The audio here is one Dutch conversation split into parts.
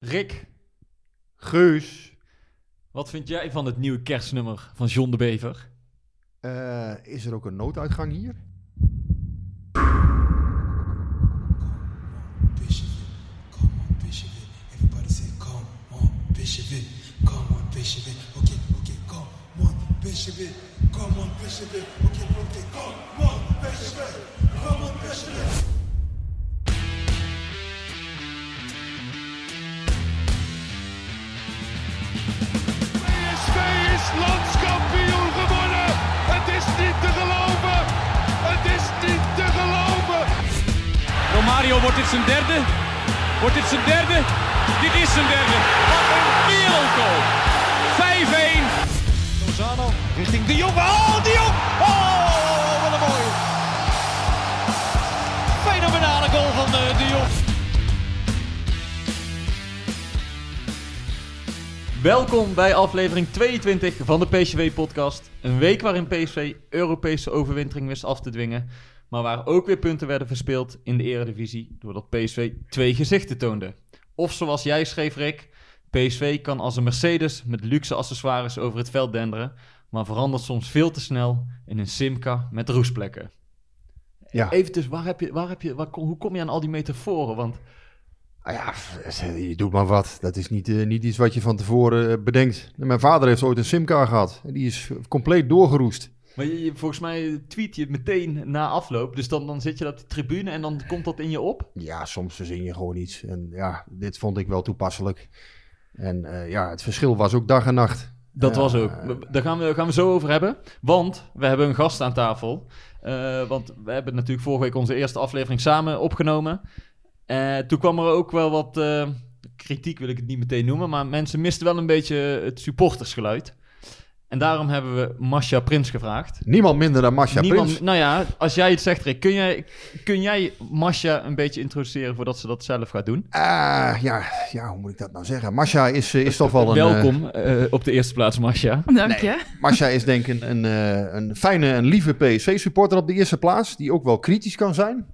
Rick, Geus, wat vind jij van het nieuwe kerstnummer van John de Bever? eh, is er ook een nooduitgang hier? Come on, landskampioen geworden. Het is niet te geloven. Het is niet te geloven. Romario, wordt dit zijn derde? Wordt dit zijn derde? Dit is zijn derde. Wat een wereldgoal. 5-1. Lozano richting De Jong. Oh, De Jong! Oh, wat een mooie. Fenomenale goal van eh, De Jong. Welkom bij aflevering 22 van de PSV-podcast. Een week waarin PSV Europese overwintering wist af te dwingen. Maar waar ook weer punten werden verspeeld in de eredivisie... doordat PSV twee gezichten toonde. Of zoals jij schreef, Rick... PSV kan als een Mercedes met luxe accessoires over het veld denderen... maar verandert soms veel te snel in een Simca met roestplekken. Ja. Even dus, waar heb je, waar heb je, waar, hoe kom je aan al die metaforen? Want Ah ja, je doet maar wat. Dat is niet, eh, niet iets wat je van tevoren eh, bedenkt. Mijn vader heeft ooit een simkaart gehad. En die is compleet doorgeroest. Maar je, je- volgens mij tweet je het meteen na afloop. Dus dan, dan zit je op de tribune en dan komt dat in je op. Ja, soms verzin je gewoon iets. En ja, dit vond ik wel toepasselijk. En eh, ja, het verschil was ook dag en nacht. Dat was ook. eh, Daar gaan we, gaan we zo over hebben. Want we hebben een gast aan tafel. Eh, want we hebben natuurlijk vorige week onze eerste aflevering samen opgenomen. Eh, toen kwam er ook wel wat eh, kritiek, wil ik het niet meteen noemen. Maar mensen misten wel een beetje het supportersgeluid. En daarom hebben we Masha Prins gevraagd. Niemand minder dan Masha Niemand, Prins. Nou ja, als jij het zegt, Rick, kun jij, kun jij Masha een beetje introduceren voordat ze dat zelf gaat doen? Ah, ja, ja, hoe moet ik dat nou zeggen? Masha is, eh, is toch wel een... Welkom eh, op de eerste plaats, Masha. Dank je. Masha is denk ik een, een, eh, een fijne en lieve PSV-supporter op de eerste plaats. Die ook wel kritisch kan zijn.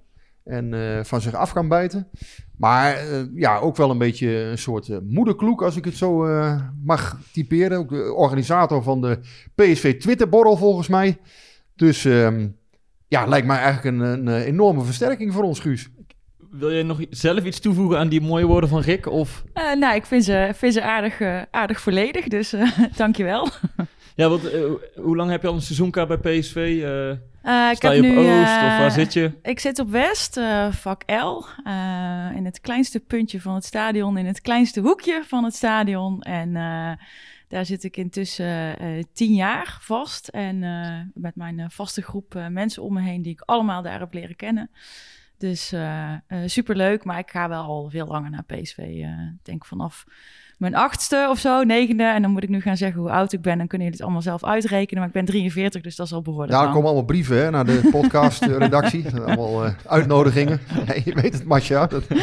En eh, van zich af kan bijten. Maar eh, ja, ook wel een beetje een soort eh, moederkloek, als ik het zo eh, mag typeren. Ook de organisator van de PSV Twitterborrel volgens mij. Dus ehm, ja, lijkt mij eigenlijk een, een enorme versterking voor ons, Guus. Wil jij nog zelf iets toevoegen aan die mooie woorden van Rick? Of... Eh, nou, ik vind ze, vind ze aardig, aardig volledig, dus eh dankjewel. Ja, want eh, hoe lang heb je al een seizoenkaart bij PSV? Eh, Eh, ik sta heb je op nu, Oost eh, of waar zit je? Ik zit op West, eh, vak L, eh, in het kleinste puntje van het stadion, in het kleinste hoekje van het stadion. En eh, daar zit ik intussen eh tien jaar vast. En eh, met mijn eh, vaste groep eh, mensen om me heen die ik allemaal daar heb leren kennen. Dus eh eh, superleuk, maar ik ga wel al veel langer naar PSV. eh, Ik denk vanaf mijn achtste of zo, negende. En dan moet ik nu gaan zeggen hoe oud ik ben. Dan kunnen jullie het allemaal zelf uitrekenen. Maar ik ben 43, dus dat is al behoorlijk Ja, er komen allemaal brieven hè, naar de podcast-redactie. allemaal eh, uitnodigingen. Nee, je weet het. Dat,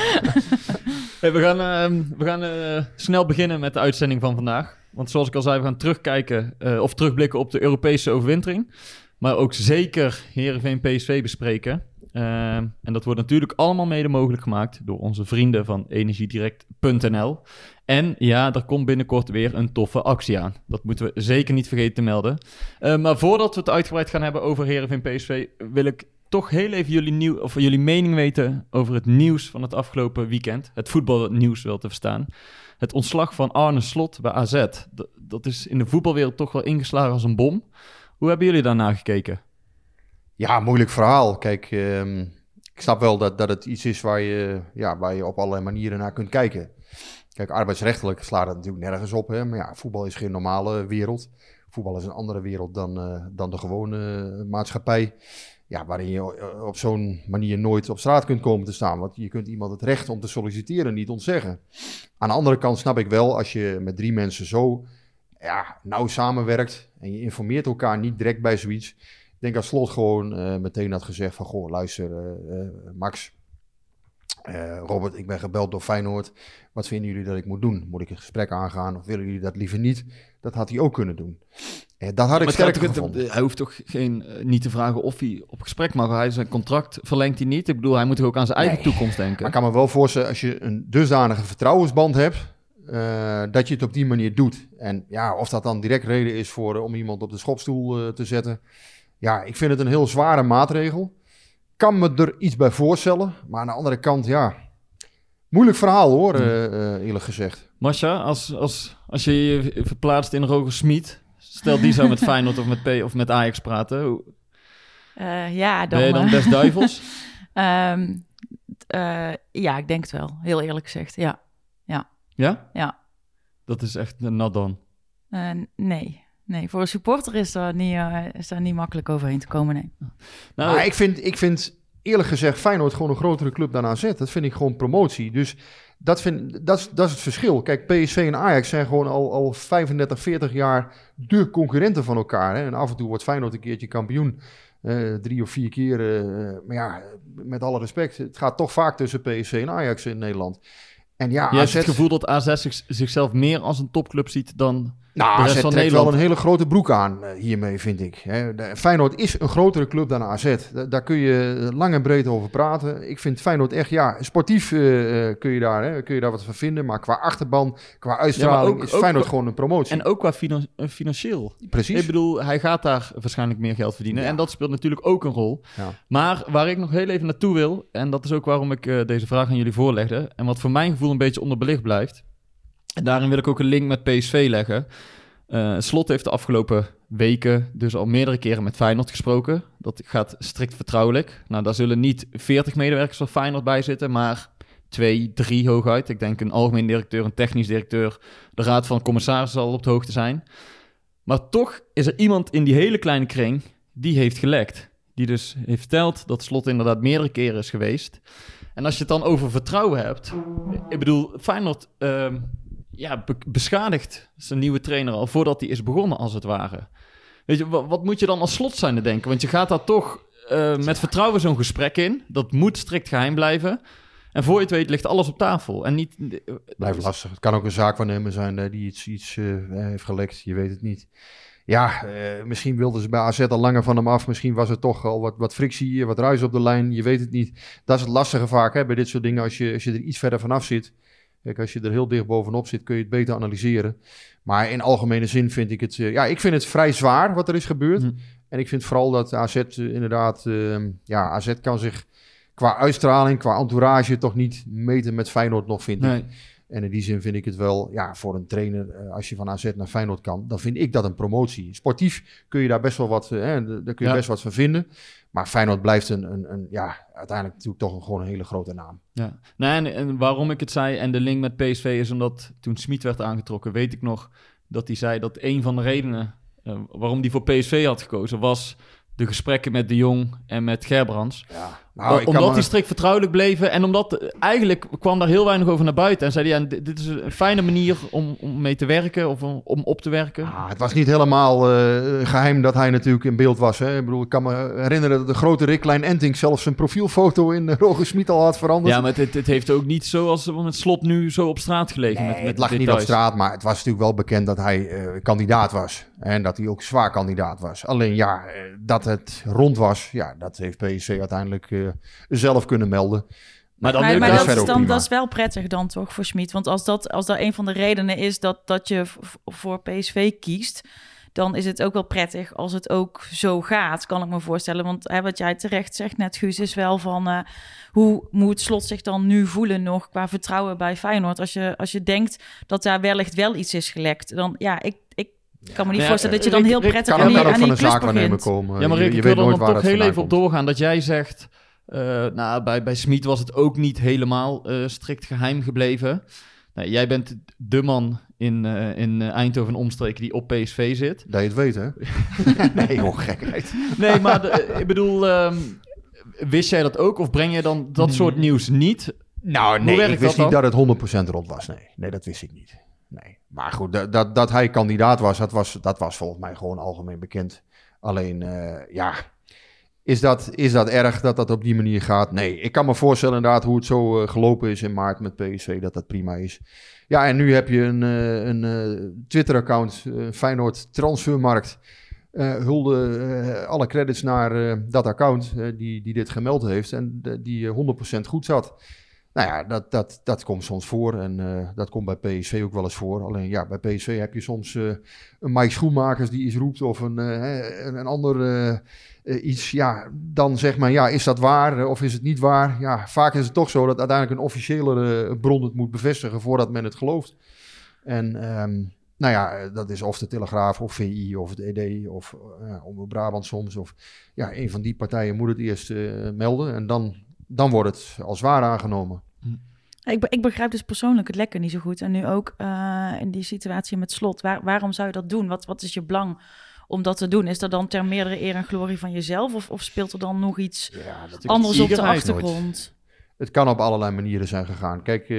Hey, we gaan, ehm, we gaan eh, snel beginnen met de uitzending van vandaag. Want zoals ik al zei, we gaan terugkijken eh, of terugblikken op de Europese overwintering. Maar ook zeker Heerenveen PSV bespreken. Ehm, en dat wordt natuurlijk allemaal mede mogelijk gemaakt door onze vrienden van energiedirect.nl. En ja, er komt binnenkort weer een toffe actie aan. Dat moeten we zeker niet vergeten te melden. Eh, maar voordat we het uitgebreid gaan hebben over Heerenveen PSV, wil ik toch heel even jullie, nieuw, of jullie mening weten over het nieuws van het afgelopen weekend. Het voetbalnieuws wel te verstaan. Het ontslag van Arne Slot bij AZ. Dat is in de voetbalwereld toch wel ingeslagen als een bom. Hoe hebben jullie daarna gekeken? Ja, moeilijk verhaal. Kijk, ehm, ik snap wel dat, dat het iets is waar je, ja, waar je op allerlei manieren naar kunt kijken. Kijk, arbeidsrechtelijk slaat het natuurlijk nergens op. Hè? Maar ja, voetbal is geen normale wereld. Voetbal is een andere wereld dan, eh, dan de gewone eh, maatschappij. Ja, waarin je eh, op zo'n manier nooit op straat kunt komen te staan. Want je kunt iemand het recht om te solliciteren niet ontzeggen. Aan de andere kant snap ik wel, als je met drie mensen zo ja, nauw samenwerkt... en je informeert elkaar niet direct bij zoiets... Ik denk dat Slot gewoon eh, meteen had gezegd van... Goh, luister, eh, eh, Max, Robert, ik ben gebeld door Feyenoord. Wat vinden jullie dat ik moet doen? Moet ik een gesprek aangaan of willen jullie dat liever niet? Dat had hij ook kunnen doen. Dat had ik het- gevonden. Hij hoeft toch geen, niet te vragen of hij op gesprek mag. Hij zijn contract verlengt hij niet. Ik bedoel, hij moet toch ook aan zijn eigen Nee. toekomst denken. Maar ik kan me wel voorstellen, als je een dusdanige vertrouwensband hebt... dat je het op die manier doet. En ja, of dat dan direct reden is voor, om iemand op de schopstoel te zetten. Ja, ik vind het een heel zware maatregel. Kan me er iets bij voorstellen. Maar aan de andere kant, ja... Moeilijk verhaal hoor, eh, eh, eerlijk gezegd. Masha, als, als, als je je verplaatst in Roger Smit, stel die zou met Feyenoord of met, P, of met Ajax praten, hoe- Eh, ja, dan... ben je dan best duivels? ehm, eh, ja, ik denk het wel. Heel eerlijk gezegd, ja. ja? Ja. Dat is echt een nat dan. Eh, nee. Nee, voor een supporter is daar, niet, eh, is daar niet makkelijk overheen te komen, nee. Nou, maar ik vind, ik vind eerlijk gezegd Feyenoord gewoon een grotere club dan AZ. Dat vind ik gewoon promotie. Dus dat, vind, dat, is, dat is het verschil. Kijk, PSV en Ajax zijn gewoon al, al 35, 40 jaar de concurrenten van elkaar. Hè? En af en toe wordt Feyenoord een keertje kampioen. eh, drie of vier keer. eh, maar ja, met alle respect. Het gaat toch vaak tussen PSV en Ajax in Nederland. En ja, je hebt het gevoel dat AZ zich- zichzelf meer als een topclub ziet dan... nou, van trekt wel een hele grote broek aan eh, hiermee, vind ik. Feyenoord is een grotere club dan AZ. Da- daar kun je lang en breed over praten. Ik vind Feyenoord echt, ja, sportief eh, eh, kun, je daar, hè, kun je daar wat van vinden. Maar qua achterban, qua uitstraling ook- is Feyenoord gewoon een promotie. En ook qua finan- eh, financieel. Precies. Ik bedoel, hij gaat daar waarschijnlijk meer geld verdienen. Ja. En dat speelt natuurlijk ook een rol. Ja. Maar waar ik nog heel even naartoe wil, en dat is ook waarom ik eh, deze vraag aan jullie voorlegde, en wat voor mijn gevoel een beetje onderbelicht blijft, en daarin wil ik ook een link met PSV leggen. Eh, Slot heeft de afgelopen weken dus al meerdere keren met Feyenoord gesproken. Dat gaat strikt vertrouwelijk. Nou, daar zullen niet 40 medewerkers van Feyenoord bij zitten, maar twee, drie hooguit. Ik denk een algemeen directeur, een technisch directeur, de raad van commissarissen zal op de hoogte zijn. Maar toch is er iemand in die hele kleine kring die heeft gelekt. Die dus heeft verteld dat Slot inderdaad meerdere keren is geweest. En als je het dan over vertrouwen hebt. Ik bedoel, Feyenoord ehm, ja, be- beschadigt zijn nieuwe trainer al voordat hij is begonnen, als het ware. Weet je, wat, wat moet je dan als slot zijn te denken? Want je gaat daar toch eh, met vertrouwen zo'n gesprek in. Dat moet strikt geheim blijven. En voor je het weet ligt alles op tafel. En niet... Blijft lastig. Het kan ook een zaakwaarnemer zijn eh, die iets, iets eh, heeft gelekt. Je weet het niet. Ja, eh, misschien wilden ze bij AZ al langer van hem af. Misschien was er toch al wat, wat frictie, eh, wat ruis op de lijn. Je weet het niet. Dat is het lastige vaak hè, bij dit soort dingen. Als je, als je er iets verder vanaf zit. Kijk, als je er heel dicht bovenop zit, kun je het beter analyseren. Maar in algemene zin vind ik het... eh, ja, ik vind het vrij zwaar wat er is gebeurd. Hm. En ik vind vooral dat AZ eh, inderdaad... eh, ja, AZ kan zich qua uitstraling, qua entourage... toch niet meten met Feyenoord nog, vind ik. Nee. En in die zin vind ik het wel, ja, voor een trainer, eh, als je van AZ naar Feyenoord kan, dan vind ik dat een promotie. Sportief kun je daar best wel wat, eh, hè, daar kun je Ja. best wat van vinden. Maar Feyenoord blijft een, een, een ja, uiteindelijk natuurlijk toch een, gewoon een hele grote naam. Ja, nee, en, en waarom ik het zei en de link met PSV is omdat toen Smit werd aangetrokken, weet ik nog dat hij zei dat een van de redenen eh, waarom hij voor PSV had gekozen was de gesprekken met De Jong en met Gerbrands. Ja, nou, omdat me- die strikt vertrouwelijk bleven en omdat eh, eigenlijk kwam daar heel weinig over naar buiten. En zei hij, ja, dit, is een fijne manier om, om mee te werken of om, om op te werken. Ah, het was niet helemaal eh, geheim dat hij natuurlijk in beeld was. Hè. Ik bedoel, ik kan me herinneren dat de grote Rick Klein Enting zelfs zijn profielfoto in uh, Roger Smit al had veranderd. Ja, maar het, het heeft ook niet zoals met slot nu zo op straat gelegen. Nee, met, met het lag niet op straat, maar het was natuurlijk wel bekend dat hij eh, kandidaat was. En dat hij ook zwaar kandidaat was. Alleen ja, eh, dat het rond was, ja, dat heeft PSV uiteindelijk eh, zelf kunnen melden. Maar dan maar maar dat is dan, dat is wel prettig dan toch voor Schmid. Want als dat, als dat een van de redenen is dat, dat je voor PSV kiest... dan is het ook wel prettig als het ook zo gaat, kan ik me voorstellen. Want hè, wat jij terecht zegt net, Guus, is wel van... eh, hoe moet Slot zich dan nu voelen nog qua vertrouwen bij Feyenoord? Als je, als je denkt dat daar wellicht wel iets is gelekt, dan ja, ik... ik kan me niet Ja, voorstellen dat je dan Rick- heel Rick, prettig Kan, aan die, kan ook aan van die een klus zaakwaarnemer begint. komen. Ja, maar Je- Rick, je ik weet wil er nooit dan waar toch het heel even op doorgaan dat jij zegt... eh, nou, bij, bij Smit was het ook niet helemaal eh, strikt geheim gebleven. Nou, jij bent de man in, eh, in Eindhoven en omstreken die op PSV zit. Dat je het weet, hè? nee, joh, gekheid. Nee, maar de- ik bedoel, ehm, wist jij dat ook? Of breng je dan dat soort nieuws niet? Nou, nee, ik wist dat niet dat het 100% rond was. Nee, nee dat wist ik niet. Nee. Maar goed, dat, dat, dat hij kandidaat was dat, was, dat was volgens mij gewoon algemeen bekend. Alleen, eh, ja, is dat, is dat erg dat dat op die manier gaat? Nee, ik kan me voorstellen inderdaad hoe het zo eh, gelopen is in maart met PSV, dat dat prima is. Ja, en nu heb je een, eh, een eh, Twitter-account, Feyenoord Transfermarkt. Hulde alle credits naar dat account die, die dit gemeld heeft en die eh, 100% goed zat. Nou ja, dat, dat, dat komt soms voor en eh, dat komt bij PSV ook wel eens voor. Alleen ja, bij PSV heb je soms eh, een Mike Schoenmakers die iets roept of een, eh, een, ander iets. Ja, dan zeg maar, ja, is dat waar of is het niet waar? Ja, vaak is het toch zo dat uiteindelijk een officiële bron het moet bevestigen voordat men het gelooft. En ehm, nou ja, dat is of de Telegraaf of VI of het ED of uh, Omroep Brabant soms. Of ja, een van die partijen moet het eerst melden en dan, dan wordt het als waar aangenomen. Ik, be- ik begrijp dus persoonlijk het lekker niet zo goed. En nu ook eh, in die situatie met slot. Waar, waarom zou je dat doen? Wat, wat is je belang om dat te doen? Is dat dan ter meerdere eer en glorie van jezelf? Of, of speelt er dan nog iets Ja, anders op de nooit. achtergrond? Het kan op allerlei manieren zijn gegaan. Kijk, eh,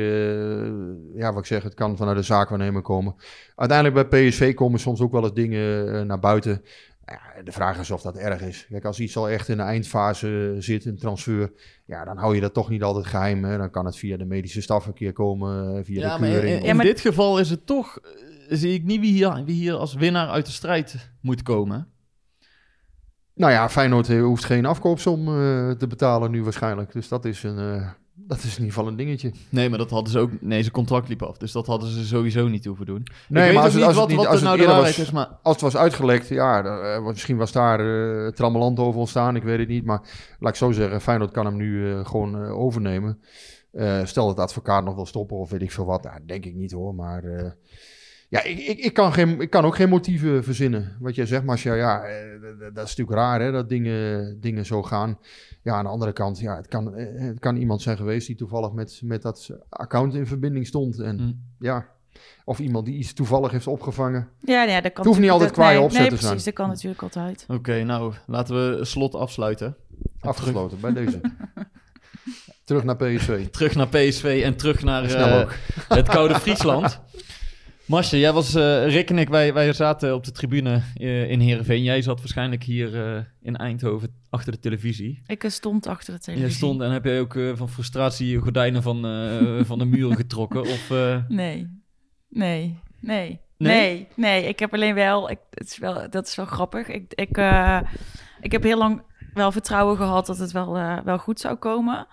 ja, wat ik zeg, het kan vanuit de zaakwaarnemer komen. Uiteindelijk bij PSV komen soms ook wel eens dingen eh, naar buiten. Ja, de vraag is of dat erg is. Kijk, als iets al echt in de eindfase zit, een transfer, ja, dan hou je dat toch niet altijd geheim. Hè. Dan kan het via de medische staf een keer komen, eh, via Ja, de maar in, keuring. in maar- dit geval is het toch... eh, zie ik niet wie hier, wie hier als winnaar uit de strijd moet komen. Nou ja, Feyenoord eh, hoeft geen afkoopsom eh, te betalen nu waarschijnlijk. Dus dat is, een, eh, dat is in ieder geval een dingetje. Nee, maar dat hadden ze ook... Nee, zijn contract liep af. Dus dat hadden ze sowieso niet hoeven doen. Nee, maar als het- wat, niet- wat als het nou de waarheid was- is, maar... Als het was uitgelekt, ja, eh, misschien was daar trammeland over ontstaan, ik weet het niet. Maar laat ik zo zeggen, Feyenoord kan hem nu eh, gewoon eh, overnemen. Stel dat de advocaat nog wil stoppen of weet ik veel wat, nou, denk ik niet hoor. Maar ja, ik, ik, ik, kan geen, ik kan ook geen motieven verzinnen. Wat jij zegt, Marcia, ja, eh, dat is natuurlijk raar hè, dat dingen, dingen zo gaan. Ja, aan de andere kant, ja, het kan, eh, het kan iemand zijn geweest die toevallig met, met dat account in verbinding stond. En Hm. ja, of iemand die iets toevallig heeft opgevangen. Ja, ja, dat kan Het hoeft niet natuurlijk- altijd kwaaie nee, opzet nee, te precies, zijn. dat kan natuurlijk altijd. Oké, nou, laten we slot afsluiten. Afgesloten bij deze. Terug naar PSV. Terug naar PSV en terug naar Snel eh, het koude Friesland. Masje, jij was, Rick en ik, wij, wij zaten op de tribune eh, in Heerenveen. Jij zat waarschijnlijk hier eh, in Eindhoven achter de televisie. Ik stond achter de televisie. Jij stond en heb jij ook van frustratie je gordijnen van, van de muren getrokken? Of, Nee, nee, nee, Nee? nee, nee. Ik heb alleen wel, ik, het is wel, dat is wel grappig. Ik, ik, ik heb heel lang wel vertrouwen gehad dat het wel, wel goed zou komen.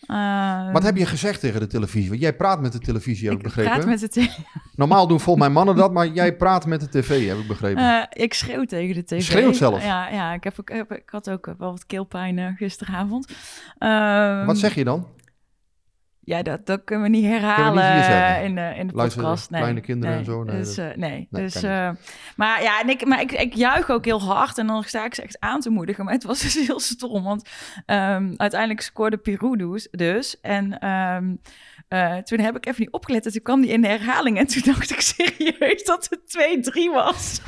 Eh, Wat heb je gezegd tegen de televisie? Want jij praat met de televisie, heb ik ik begrepen. praat met de tele- Normaal doen volgens mij mannen dat, maar jij praat met de tv, heb ik begrepen. Eh, ik schreeuw tegen de tv. Schreeuwt zelf? Ja, ja ik, heb ik had ook wel wat keelpijn gisteravond. Ehm, Wat zeg je dan? Ja, dat, dat kunnen we niet we herhalen niet zeggen. eh, in de, in de podcast. Nee, kleine kinderen nee, en zo? Nee, dus, eh, nee, dus, eh, maar ja, en ik, maar ik, ik juich ook heel hard en dan sta ik ze echt aan te moedigen. Maar het was dus heel stom, want ehm, uiteindelijk scoorde Pirou dus. dus en ehm, eh, toen heb ik even niet opgelet en toen kwam die in de herhaling. En toen dacht ik serieus dat het 2-3 was.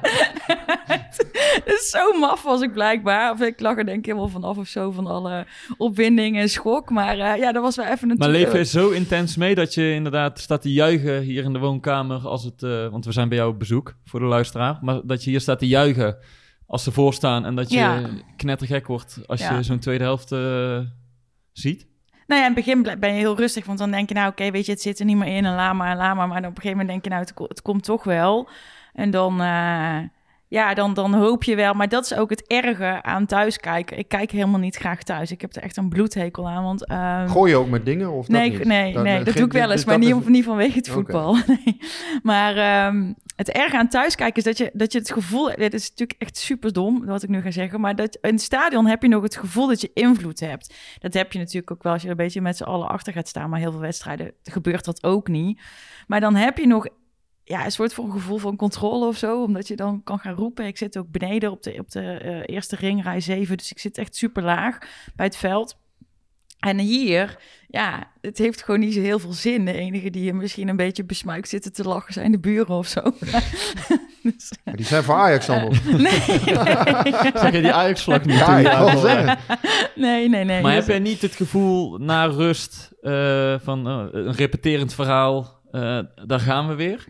dus zo maf was ik blijkbaar. Of ik lag er denk ik helemaal vanaf of zo, van alle opwinding en schok. Maar eh, ja, dat was wel even een... maar leef je zo intens mee dat je inderdaad staat te juichen hier in de woonkamer als het... eh, want we zijn bij jou op bezoek, voor de luisteraar. Maar dat je hier staat te juichen als ze voorstaan en dat je Ja. knettergek wordt als Ja. je zo'n tweede helft ziet. Nou ja, in het begin ben je heel rustig, want dan denk je, nou oké, weet je, het zit er niet meer in en laat maar, en laat maar. Maar op een gegeven moment denk je, nou, het komt toch wel. En dan, eh, ja, dan, dan hoop je wel. Maar dat is ook het erge aan thuiskijken. Ik kijk helemaal niet graag thuis. Ik heb er echt een bloedhekel aan, want... ehm, Gooi je ook met dingen of nee, dat niet? nee, Dat- nee, dat- dat doe ik wel eens, dus maar niet, is- of niet vanwege het voetbal. Nee. Maar ehm, het erge aan thuiskijken is dat je, dat je het gevoel... Dit is natuurlijk echt super dom, wat ik nu ga zeggen. Maar dat, in het stadion heb je nog het gevoel dat je invloed hebt. Dat heb je natuurlijk ook wel als je er een beetje met z'n allen achter gaat staan. Maar heel veel wedstrijden gebeurt dat ook niet. Maar dan heb je nog ja, een soort van gevoel van controle of zo. Omdat je dan kan gaan roepen. Ik zit ook beneden op de, op de eh, eerste ring, rij 7. Dus ik zit echt super laag bij het veld. En hier, ja, het heeft gewoon niet zo heel veel zin. De enige die je misschien een beetje besmuikt zitten te lachen zijn de buren of zo. dus, Maar Die zijn voor Ajax dan nog. nee, nee, Zeg je die Ajax-vlag niet? Ja, wil aankwam? zeggen. nee, nee. nee. Maar Dus- heb jij niet het gevoel na rust eh, van eh, een repeterend verhaal, eh, daar gaan we weer?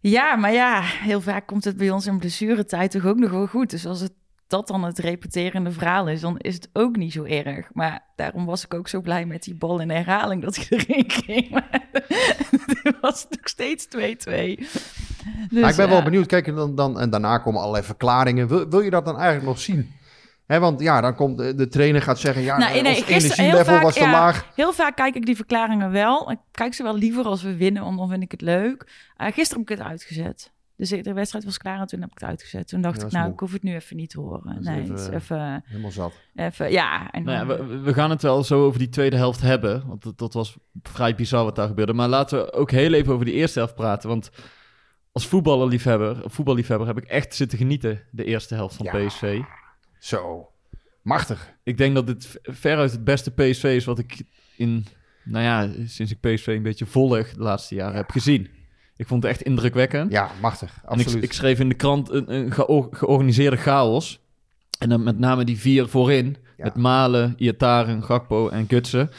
Ja, maar ja, heel vaak komt het bij ons in blessuretijd toch ook nog wel goed. Dus als het dat dan het repeterende verhaal is, dan is het ook niet zo erg. Maar daarom was ik ook zo blij met die bal in herhaling dat ik erin ging. Maar het was nog steeds 2-2. Dus, maar ik ben wel ja. benieuwd, kijk, en dan, dan, en daarna komen allerlei verklaringen. Wil, wil je dat dan eigenlijk nog zien? Hè, want ja, dan komt de, de trainer gaat zeggen, ja, Nou, nee, ons energielevel vaak, was te ja. laag. Heel vaak kijk ik die verklaringen wel. Ik kijk ze wel liever als we winnen, want dan vind ik het leuk. Eh, gisteren heb ik het uitgezet. Dus de wedstrijd was klaar en toen heb ik het uitgezet. Toen dacht Ja, ik, nou, moe. ik hoef het nu even niet te horen. Nee, even, het is even, Helemaal zat. even, ja. En, Nou ja, we, we gaan het wel zo over die tweede helft hebben. Want dat, dat was vrij bizar wat daar gebeurde. Maar laten we ook heel even over die eerste helft praten. Want als voetballerliefhebber, voetballiefhebber heb ik echt zitten genieten de eerste helft van Ja. PSV. Zo, machtig. Ik denk dat dit veruit het beste PSV is wat ik in, nou ja, sinds ik PSV een beetje volg de laatste jaren heb gezien. Ik vond het echt indrukwekkend. Ja, machtig, En ik, absoluut. ik schreef in de krant een, een geo- georganiseerde chaos. En dan met name die vier voorin. Ja. Met Malen, Iataren, Gakpo en Gutsen.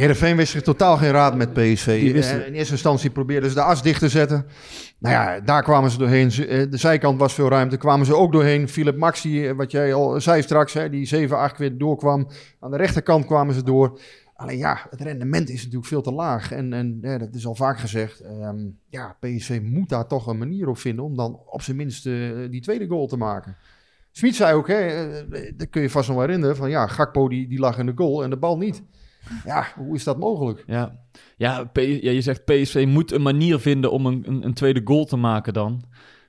Heerenveen wist zich totaal geen raad met PSV. Wisten- Eh, In eerste instantie probeerden ze de as dicht te zetten. Nou ja, daar kwamen ze doorheen. Eh, De zijkant was veel ruimte, kwamen ze ook doorheen. Philip Maxi, eh, wat jij al zei straks, hè, die 7, 8 keer doorkwam. Aan de rechterkant kwamen ze door. Alleen ja, het rendement is natuurlijk veel te laag. En, en ja, dat is al vaak gezegd. ehm, ja, PSV moet daar toch een manier op vinden om dan op zijn minst die tweede goal te maken. Smit zei ook, hè, dat kun je vast nog wel herinneren, van ja, Gakpo die, die lag in de goal en de bal niet. Ja, hoe is dat mogelijk? Ja, ja, P- ja je zegt PSV moet een manier vinden om een, een, een tweede goal te maken dan.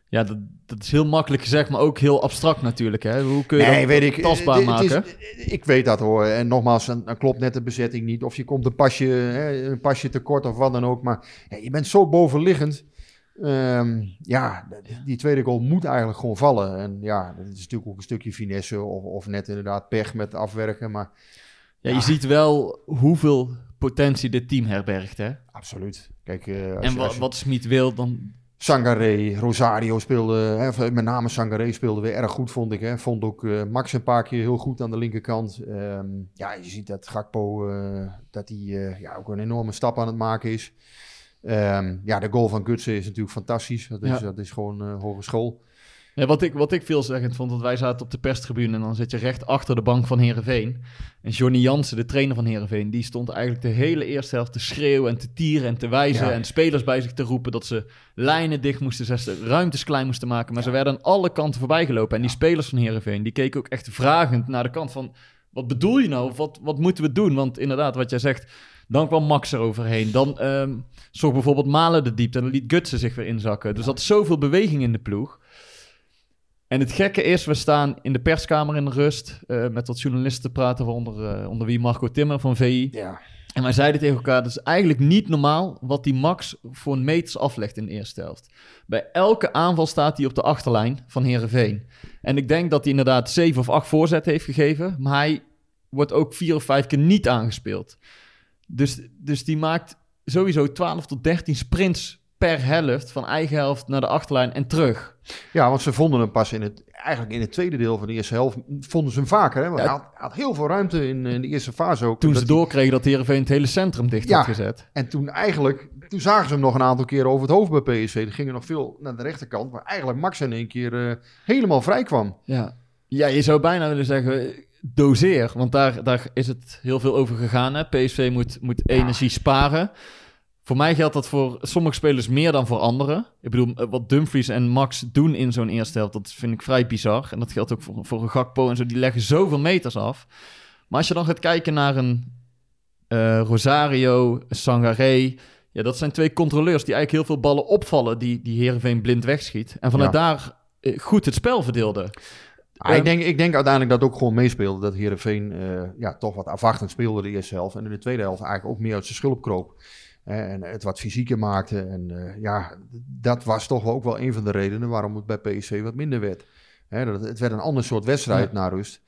Ja, dat, dat is heel makkelijk gezegd, maar ook heel abstract natuurlijk. Hè? Hoe kun je Nee, dat weet ik. tastbaar Het is- maken? ik weet dat hoor. En nogmaals, dan, dan klopt net de bezetting niet. Of je komt een pasje, hè, een pasje tekort of wat dan ook. Maar ja, je bent zo bovenliggend. Ehm, ja, die tweede goal moet eigenlijk gewoon vallen. En ja, dat is natuurlijk ook een stukje finesse. Of, of net inderdaad pech met afwerken. Maar Ja, je ziet wel hoeveel potentie dit team herbergt. Hè? absoluut. Kijk, eh, als En je- wa- als je- wat Smit wil, dan... Sangaré, Rosario speelde, hè, met name Sangaré speelde weer erg goed, vond ik. Hè. Vond ook eh, Max een paar keer heel goed aan de linkerkant. Ehm, ja, je ziet dat Gakpo, eh, dat hij ja, ook een enorme stap aan het maken is. Ehm, ja, de goal van Gutsen is natuurlijk fantastisch. Dat is, Ja. dat is gewoon hogeschool. Ja, wat, ik, wat ik veelzeggend vond, want wij zaten op de perstribune en dan zit je recht achter de bank van Herenveen. En Johnny Jansen, de trainer van Herenveen, die stond eigenlijk de hele eerste helft te schreeuwen en te tieren en te wijzen. Ja. En spelers bij zich te roepen dat ze lijnen dicht moesten zetten, ruimtes klein moesten maken. Maar ze werden aan alle kanten voorbij gelopen. En die spelers van Herenveen, die keken ook echt vragend naar de kant van, wat bedoel je nou? Of Wat, wat moeten we doen? Want inderdaad, wat jij zegt, dan kwam Max eroverheen. Dan ehm zorg bijvoorbeeld Malen de diepte en dan liet Gutsen zich weer inzakken. Dus dat is zoveel beweging in de ploeg. En het gekke is, we staan in de perskamer in de rust eh, met wat journalisten te praten, onder, eh, onder wie Marco Timmer van VI. Ja. En wij zeiden tegen elkaar, dat is eigenlijk niet normaal wat die Max voor een meters aflegt in de eerste helft. Bij elke aanval staat hij op de achterlijn van Herenveen. En ik denk dat hij inderdaad zeven of acht voorzetten heeft gegeven, maar hij wordt ook vier of vijf keer niet aangespeeld. Dus, dus die maakt sowieso 12 tot 13 sprints per helft van eigen helft naar de achterlijn en terug. ja, want ze vonden hem pas in het, eigenlijk in het tweede deel van de eerste helft, vonden ze hem vaker. Hè? Want Ja. hij, had, had heel veel ruimte in, in de eerste fase ook. Toen ze hij- doorkregen dat Heerenveen het hele centrum dicht Ja. had gezet. En toen eigenlijk, toen zagen ze hem nog een aantal keren over het hoofd bij PSV. Er gingen nog veel naar de rechterkant, waar eigenlijk Max in één keer eh, helemaal vrij kwam. Ja. ja, je zou bijna willen zeggen, doseer. Want daar, daar is het heel veel over gegaan. Hè? PSV moet, moet energie sparen. Voor mij geldt dat voor sommige spelers meer dan voor anderen. Ik bedoel, eh, wat Dumfries en Max doen in zo'n eerste helft, dat vind ik vrij bizar. En dat geldt ook voor, voor een Gakpo en zo. Die leggen zoveel meters af. Maar als je dan gaat kijken naar een eh, Rosario, Sangaré... Ja, dat zijn twee controleurs die eigenlijk heel veel ballen opvallen... die, die Heerenveen blind wegschiet. En vanuit Ja. daar eh, goed het spel verdeelden. Ah, Ehm, ik, denk, ik denk uiteindelijk dat ook gewoon meespeelde. Dat Heerenveen eh ja, toch wat afwachtend speelde de eerste helft. En in de tweede helft eigenlijk ook meer uit zijn schulp kroop. En het wat fysieker maakte. En eh, ja, dat was toch ook wel een van de redenen waarom het bij PSV wat minder werd. Hè, dat, het werd een ander soort wedstrijd Ja. na rust.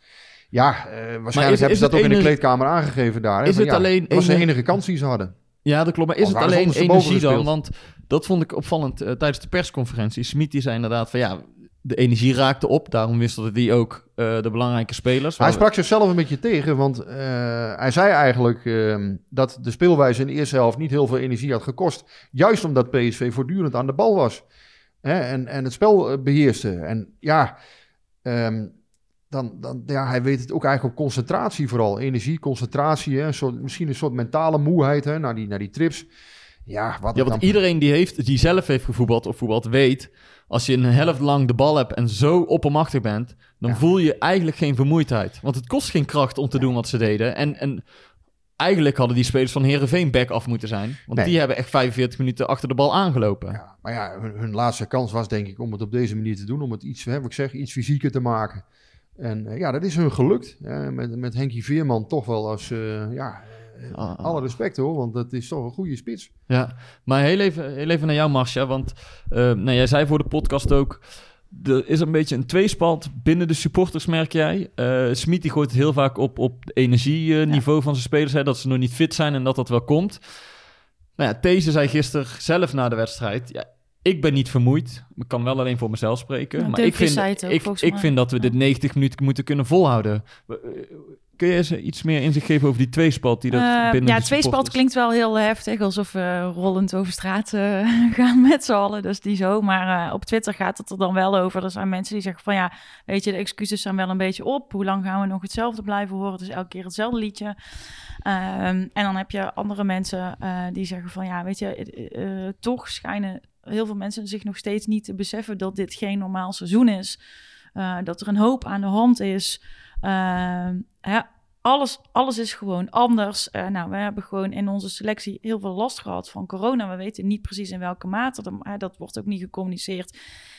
Ja, eh, waarschijnlijk is- hebben is ze dat ook in de kleedkamer aangegeven daar. Hè, Is van, het ja, alleen Dat was de enige- kans die ze hadden. Ja, dat klopt. Maar is het alleen energie dan? gespeeld? Want dat vond ik opvallend eh, tijdens de persconferentie. Smit die zei inderdaad van ja, de energie raakte op. Daarom wisselde die ook eh, de belangrijke spelers. Hij sprak zichzelf een beetje tegen, want eh, hij zei eigenlijk ehm, dat de speelwijze in de eerste helft niet heel veel energie had gekost. Juist omdat PSV voortdurend aan de bal was hè, en, en het spel eh, beheerste. En ja, ehm, dan, dan, ja, hij weet het ook eigenlijk op concentratie vooral. Energie, concentratie, hè, soort, misschien een soort mentale moeheid hè, naar, die, naar die trips. ja, wat Ja, want dan- iedereen die, heeft, die zelf heeft gevoetbald of voetbald weet... als je een helft lang de bal hebt en zo oppermachtig bent... dan Ja. voel je eigenlijk geen vermoeidheid. Want het kost geen kracht om te doen wat ze deden. En, en eigenlijk hadden die spelers van Herenveen back af moeten zijn. Want Nee. die hebben echt 45 minuten achter de bal aangelopen. Ja, maar ja, hun, hun laatste kans was denk ik om het op deze manier te doen. Om het iets, hè, ik zeg, iets fysieker te maken. En eh, ja, dat is hun gelukt. Ja, met, met Henkie Veerman toch wel als, eh, ja, eh, Ah. alle respect hoor. Want dat is toch een goede spits. Ja, maar heel even, heel even naar jou, Marcia. Want eh, nou, jij zei voor de podcast ook... Er is een beetje een tweespalt binnen de supporters, merk jij. Eh Smit die gooit het heel vaak op, op het energieniveau van zijn spelers. Hè, dat ze nog niet fit zijn en dat dat wel komt. Nou ja, These zei gisteren zelf na de wedstrijd... Ja, ik ben niet vermoeid. Ik kan wel alleen voor mezelf spreken. Ja, maar ik vind, ook, ik, ik vind dat we dit 90 minuten moeten kunnen volhouden. Kun je eens iets meer inzicht geven over die tweespalt die er Eh, binnen ja, tweespalt klinkt wel heel heftig, alsof we rollend over straat eh, gaan met z'n allen. Dus die zo. Maar eh, op Twitter gaat het er dan wel over. Er zijn mensen die zeggen van ja, weet je, de excuses zijn wel een beetje op. Hoe lang gaan we nog hetzelfde blijven horen? Het is elke keer hetzelfde liedje. Ehm, en dan heb je andere mensen die zeggen van ja, weet je, toch schijnen heel veel mensen zich nog steeds niet te beseffen dat dit geen normaal seizoen is. Dat er een hoop aan de hand is. Ehm, ja, alles, alles is gewoon anders. Eh, nou, we hebben gewoon in onze selectie heel veel last gehad van corona. We weten niet precies in welke mate. Dat, dat wordt ook niet gecommuniceerd.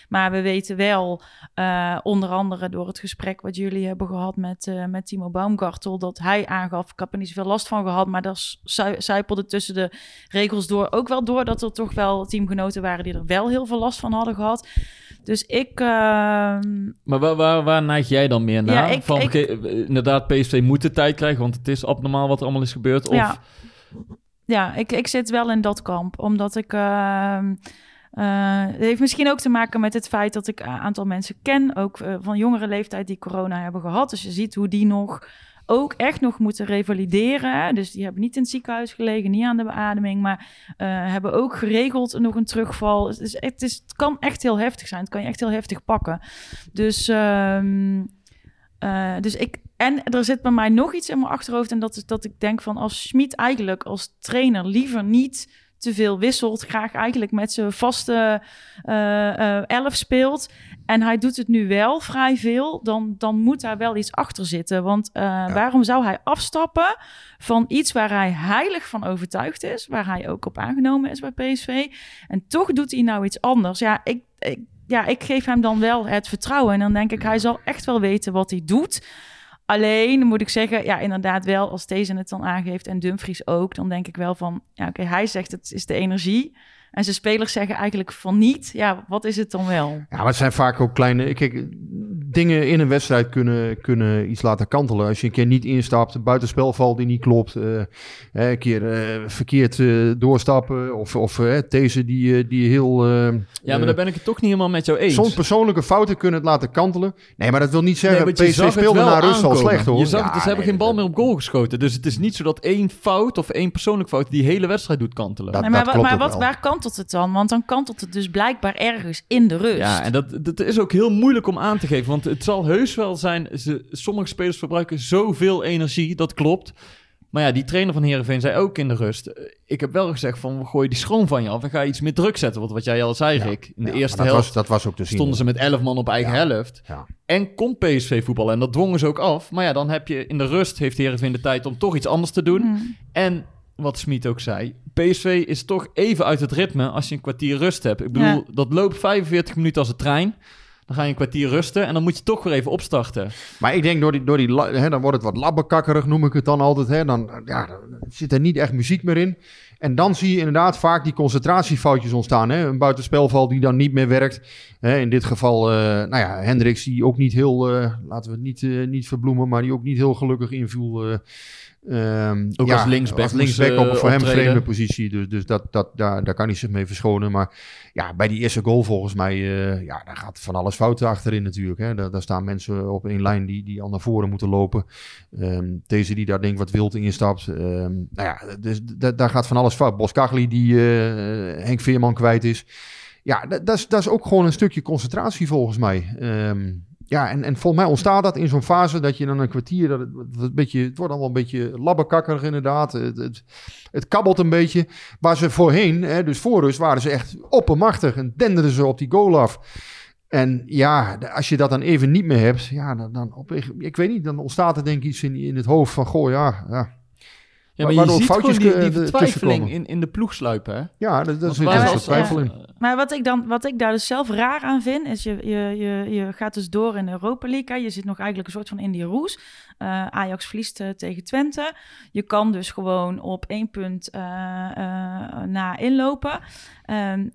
Maar we weten wel, eh, onder andere door het gesprek wat jullie hebben gehad met, eh, met Timo Baumgartel, dat hij aangaf, ik heb er niet zoveel last van gehad, maar daar zijpelde tussen de regels door ook wel door dat er toch wel teamgenoten waren die er wel heel veel last van hadden gehad. Dus ik, ehm, Maar waar, waar, waar neig jij dan meer naar? Ja, ik- Van, ik- eh, inderdaad, PSV moet de tijd krijgen, want het is abnormaal wat er allemaal is gebeurd. Of, Ja. Ja, ik, ik zit wel in dat kamp. Omdat ik. ehm, eh, het heeft misschien ook te maken met het feit dat ik een aantal mensen ken. Ook eh, van jongere leeftijd die corona hebben gehad. Dus je ziet hoe die nog. Ook echt nog moeten revalideren. Dus die hebben niet in het ziekenhuis gelegen, niet aan de beademing. Maar eh, hebben ook geregeld nog een terugval. Het, het, is, het kan echt heel heftig zijn. Het kan je echt heel heftig pakken. Dus. ehm, eh, dus ik, en er zit bij mij nog iets in mijn achterhoofd. En dat is dat ik denk van als Schmid eigenlijk als trainer liever niet te veel wisselt. Graag eigenlijk met zijn vaste eh, eh, elf speelt. En hij doet het nu wel vrij veel. Dan, dan moet daar wel iets achter zitten. Want eh, waarom zou hij afstappen van iets waar hij heilig van overtuigd is. Waar hij ook op aangenomen is bij PSV. En toch doet hij nou iets anders. Ja, ik, ik, ja, ik geef hem dan wel het vertrouwen. En dan denk ik, hij zal echt wel weten wat hij doet. Alleen moet ik zeggen, ja, inderdaad wel, als deze het dan aangeeft en Dumfries ook, dan denk ik wel van, ja, oké, hij zegt het is de energie. En zijn spelers zeggen eigenlijk van niet. Ja, wat is het dan wel? Ja, maar het zijn vaak ook kleine... Kijk, dingen in een wedstrijd kunnen, kunnen iets laten kantelen. Als je een keer niet instapt, een buitenspelval die niet klopt. eh, hè, een keer eh, verkeerd eh, doorstappen. Of, of deze die, die heel... eh, Ja, maar daar ben ik het toch niet helemaal met jou eens. Soms persoonlijke fouten kunnen het laten kantelen. Nee, maar dat wil niet zeggen... Nee, PSV zag het speelde wel naar rust al slecht hoor. Je zag het, Ja, dus ze hebben nee, geen bal dat- meer op goal geschoten. Dus het is niet zo dat één fout of één persoonlijk fout die hele wedstrijd doet kantelen. Dat- Nee, maar klopt maar wat, wel. waar kantelt het dan? Want dan kantelt het dus blijkbaar ergens in de rust. Ja, en dat, dat is ook heel moeilijk om aan te geven. Want het zal heus wel zijn... Ze, sommige spelers verbruiken zoveel energie, dat klopt. Maar ja, die trainer van Heerenveen zei ook in de rust... eh, Ik heb wel gezegd van, gooi die schroom van je af... en ga iets meer druk zetten. Want wat jij al zei, Rick. In de Ja, eerste dat helft was, dat was ook te zien. stonden ze met 11 man op eigen Ja. helft. Ja. En kon PSV voetballen. En dat dwongen ze ook af. Maar ja, dan heb je in de rust... heeft Heerenveen de tijd om toch iets anders te doen. Hmm. En wat Smit ook zei, PSV is toch even uit het ritme als je een kwartier rust hebt. Ik bedoel, Ja. dat loopt 45 minuten als een trein. Dan ga je een kwartier rusten en dan moet je toch weer even opstarten. Maar ik denk door die, door die hè, dan wordt het wat labbekakkerig, noem ik het dan altijd. Hè. Dan, ja, dan zit er niet echt muziek meer in. En dan zie je inderdaad vaak die concentratiefoutjes ontstaan. Hè. Een buitenspelval die dan niet meer werkt. Hè, in dit geval, eh, nou ja, Hendricks die ook niet heel, eh, laten we het niet, eh, niet verbloemen, maar die ook niet heel gelukkig inviel. Eh, ehm, Ook ja, als linksback Als linksback op een voor hem vreemde positie. Dus, dus dat, dat, daar, daar kan hij zich mee verschonen. Maar ja, bij die eerste goal volgens mij, eh, ja, daar gaat van alles fout achterin natuurlijk. Hè. Daar, daar staan mensen op één lijn die, die al naar voren moeten lopen. Ehm, deze die daar denk ik wat wild in instapt. Ehm, nou ja, dus da- daar gaat van alles fout. Boskagli die eh, Henk Veerman kwijt is. Ja, dat, is, dat is ook gewoon een stukje concentratie volgens mij. Ehm, ja, en, en volgens mij ontstaat dat in zo'n fase dat je dan een kwartier, dat het, beetje, het wordt allemaal een beetje labbekakkerig inderdaad. Het, het, kabbelt een beetje. Waar ze voorheen, hè, dus voor rust, waren ze echt oppermachtig en denderden ze op die goal af. En ja, als je dat dan even niet meer hebt, ja, dan, dan op, ik, ik weet niet, dan ontstaat er denk ik iets in, in het hoofd van, goh, ja, ja, Ja, maar Waardoor je ziet foutjes gewoon die, vertwijfeling in, in de ploeg sluipen, hè? ja, dat, dat is een twijfel in. ja, Maar wat ik, dan, wat ik daar dus zelf raar aan vind, is je, je, je, je gaat dus door in de Europa League. Hè. Je zit nog eigenlijk een soort van in die roes. Eh, Ajax verliest eh, tegen Twente. Je kan dus gewoon op één punt eh, eh, na inlopen. Ehm,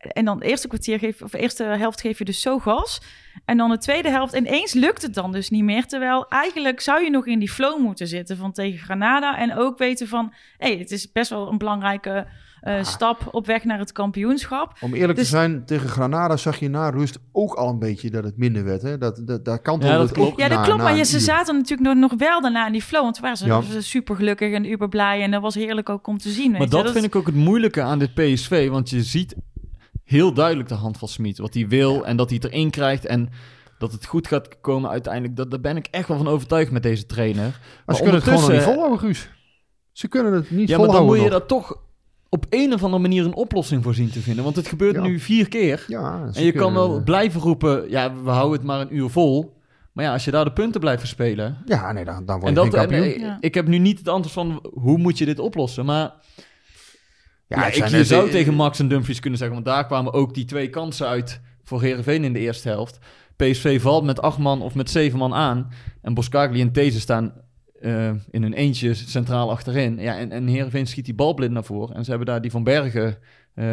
en dan de eerste kwartier geef, of de eerste helft geef je dus zo gas. En dan de tweede helft ineens lukt het dan dus niet meer. Terwijl eigenlijk zou je nog in die flow moeten zitten van tegen Granada. En ook weten van, hé, hey, het is best wel een belangrijke eh, stap op weg naar het kampioenschap. Om eerlijk Dus- te zijn, tegen Granada zag je na rust ook al een beetje dat het minder werd. Hè? Dat, dat, daar kantelde Ja, dat het klopt. Ja, dat na- klopt. na Maar ja, een ze uur. zaten natuurlijk nog, nog wel daarna in die flow. Want waren ze, Ja. super gelukkig en uber blij. En dat was heerlijk ook om te zien. Maar weet je. dat vind ik ook het moeilijke aan dit PSV. Want je ziet heel duidelijk de hand van Smit. Wat hij wil en dat hij het erin krijgt. En dat het goed gaat komen uiteindelijk. Dat, daar ben ik echt wel van overtuigd met deze trainer. Maar ze kunnen het gewoon niet volhouden, Guus. Ze kunnen het niet Ja, maar dan volhouden moet je nog. daar toch op een of andere manier een oplossing voor zien te vinden. Want het gebeurt Ja. nu vier keer. Ja, En je kan wel blijven roepen, ja, we houden het maar een uur vol. Maar ja, als je daar de punten blijft verspelen... Ja, nee, dan, dan word En dat, geen kampioen. en, eh, Ja. Ik heb nu niet het antwoord van hoe moet je dit oplossen. Maar ja, ik, zou tegen Max en Dumfries kunnen zeggen... want daar kwamen ook die twee kansen uit voor Herenveen in de eerste helft. PSV valt met acht man of met zeven man aan. En Boskagli en These staan eh, in hun eentje centraal achterin. Ja, en, en Heerenveen schiet die bal blind naar voren. En ze hebben daar die Van Bergen... eh,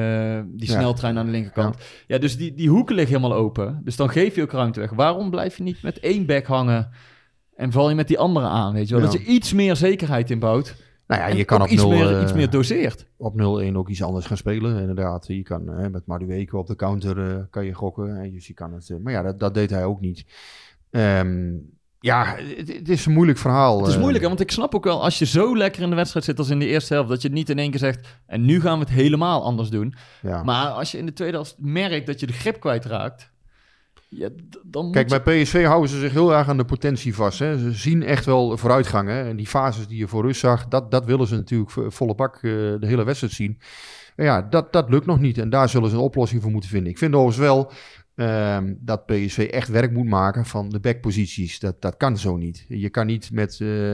die Ja. sneltrein aan de linkerkant. Ja. dus die, die hoeken liggen helemaal open. Dus dan geef je ook ruimte weg. Waarom blijf je niet met één back hangen en val je met die andere aan, weet je wel? Ja. Dat je iets meer zekerheid inbouwt. Nou ja, en je kan op iets, 0, meer, eh, iets meer doseert. op 0-1 ook iets anders gaan spelen. Inderdaad, je kan eh, met Madueke op de counter eh, kan je gokken. eh, dus je kan het, eh, maar ja, dat, dat deed hij ook niet. Ehm, ja, het, het is een moeilijk verhaal. Het is eh. moeilijk, hè, want ik snap ook wel, als je zo lekker in de wedstrijd zit als in de eerste helft, dat je het niet in één keer zegt, en nu gaan we het helemaal anders doen. Ja. Maar als je in de tweede helft merkt dat je de grip kwijtraakt, ja, dan Kijk, bij PSV houden ze zich heel erg aan de potentie vast. Hè. Ze zien echt wel vooruitgang. Hè. En die fases die je voor rust zag, dat, dat willen ze natuurlijk vo- volle bak eh, de hele wedstrijd zien. En ja, dat, dat lukt nog niet. En daar zullen ze een oplossing voor moeten vinden. Ik vind overigens wel ehm, dat PSV echt werk moet maken van de backposities. Dat, dat kan zo niet. Je kan niet met eh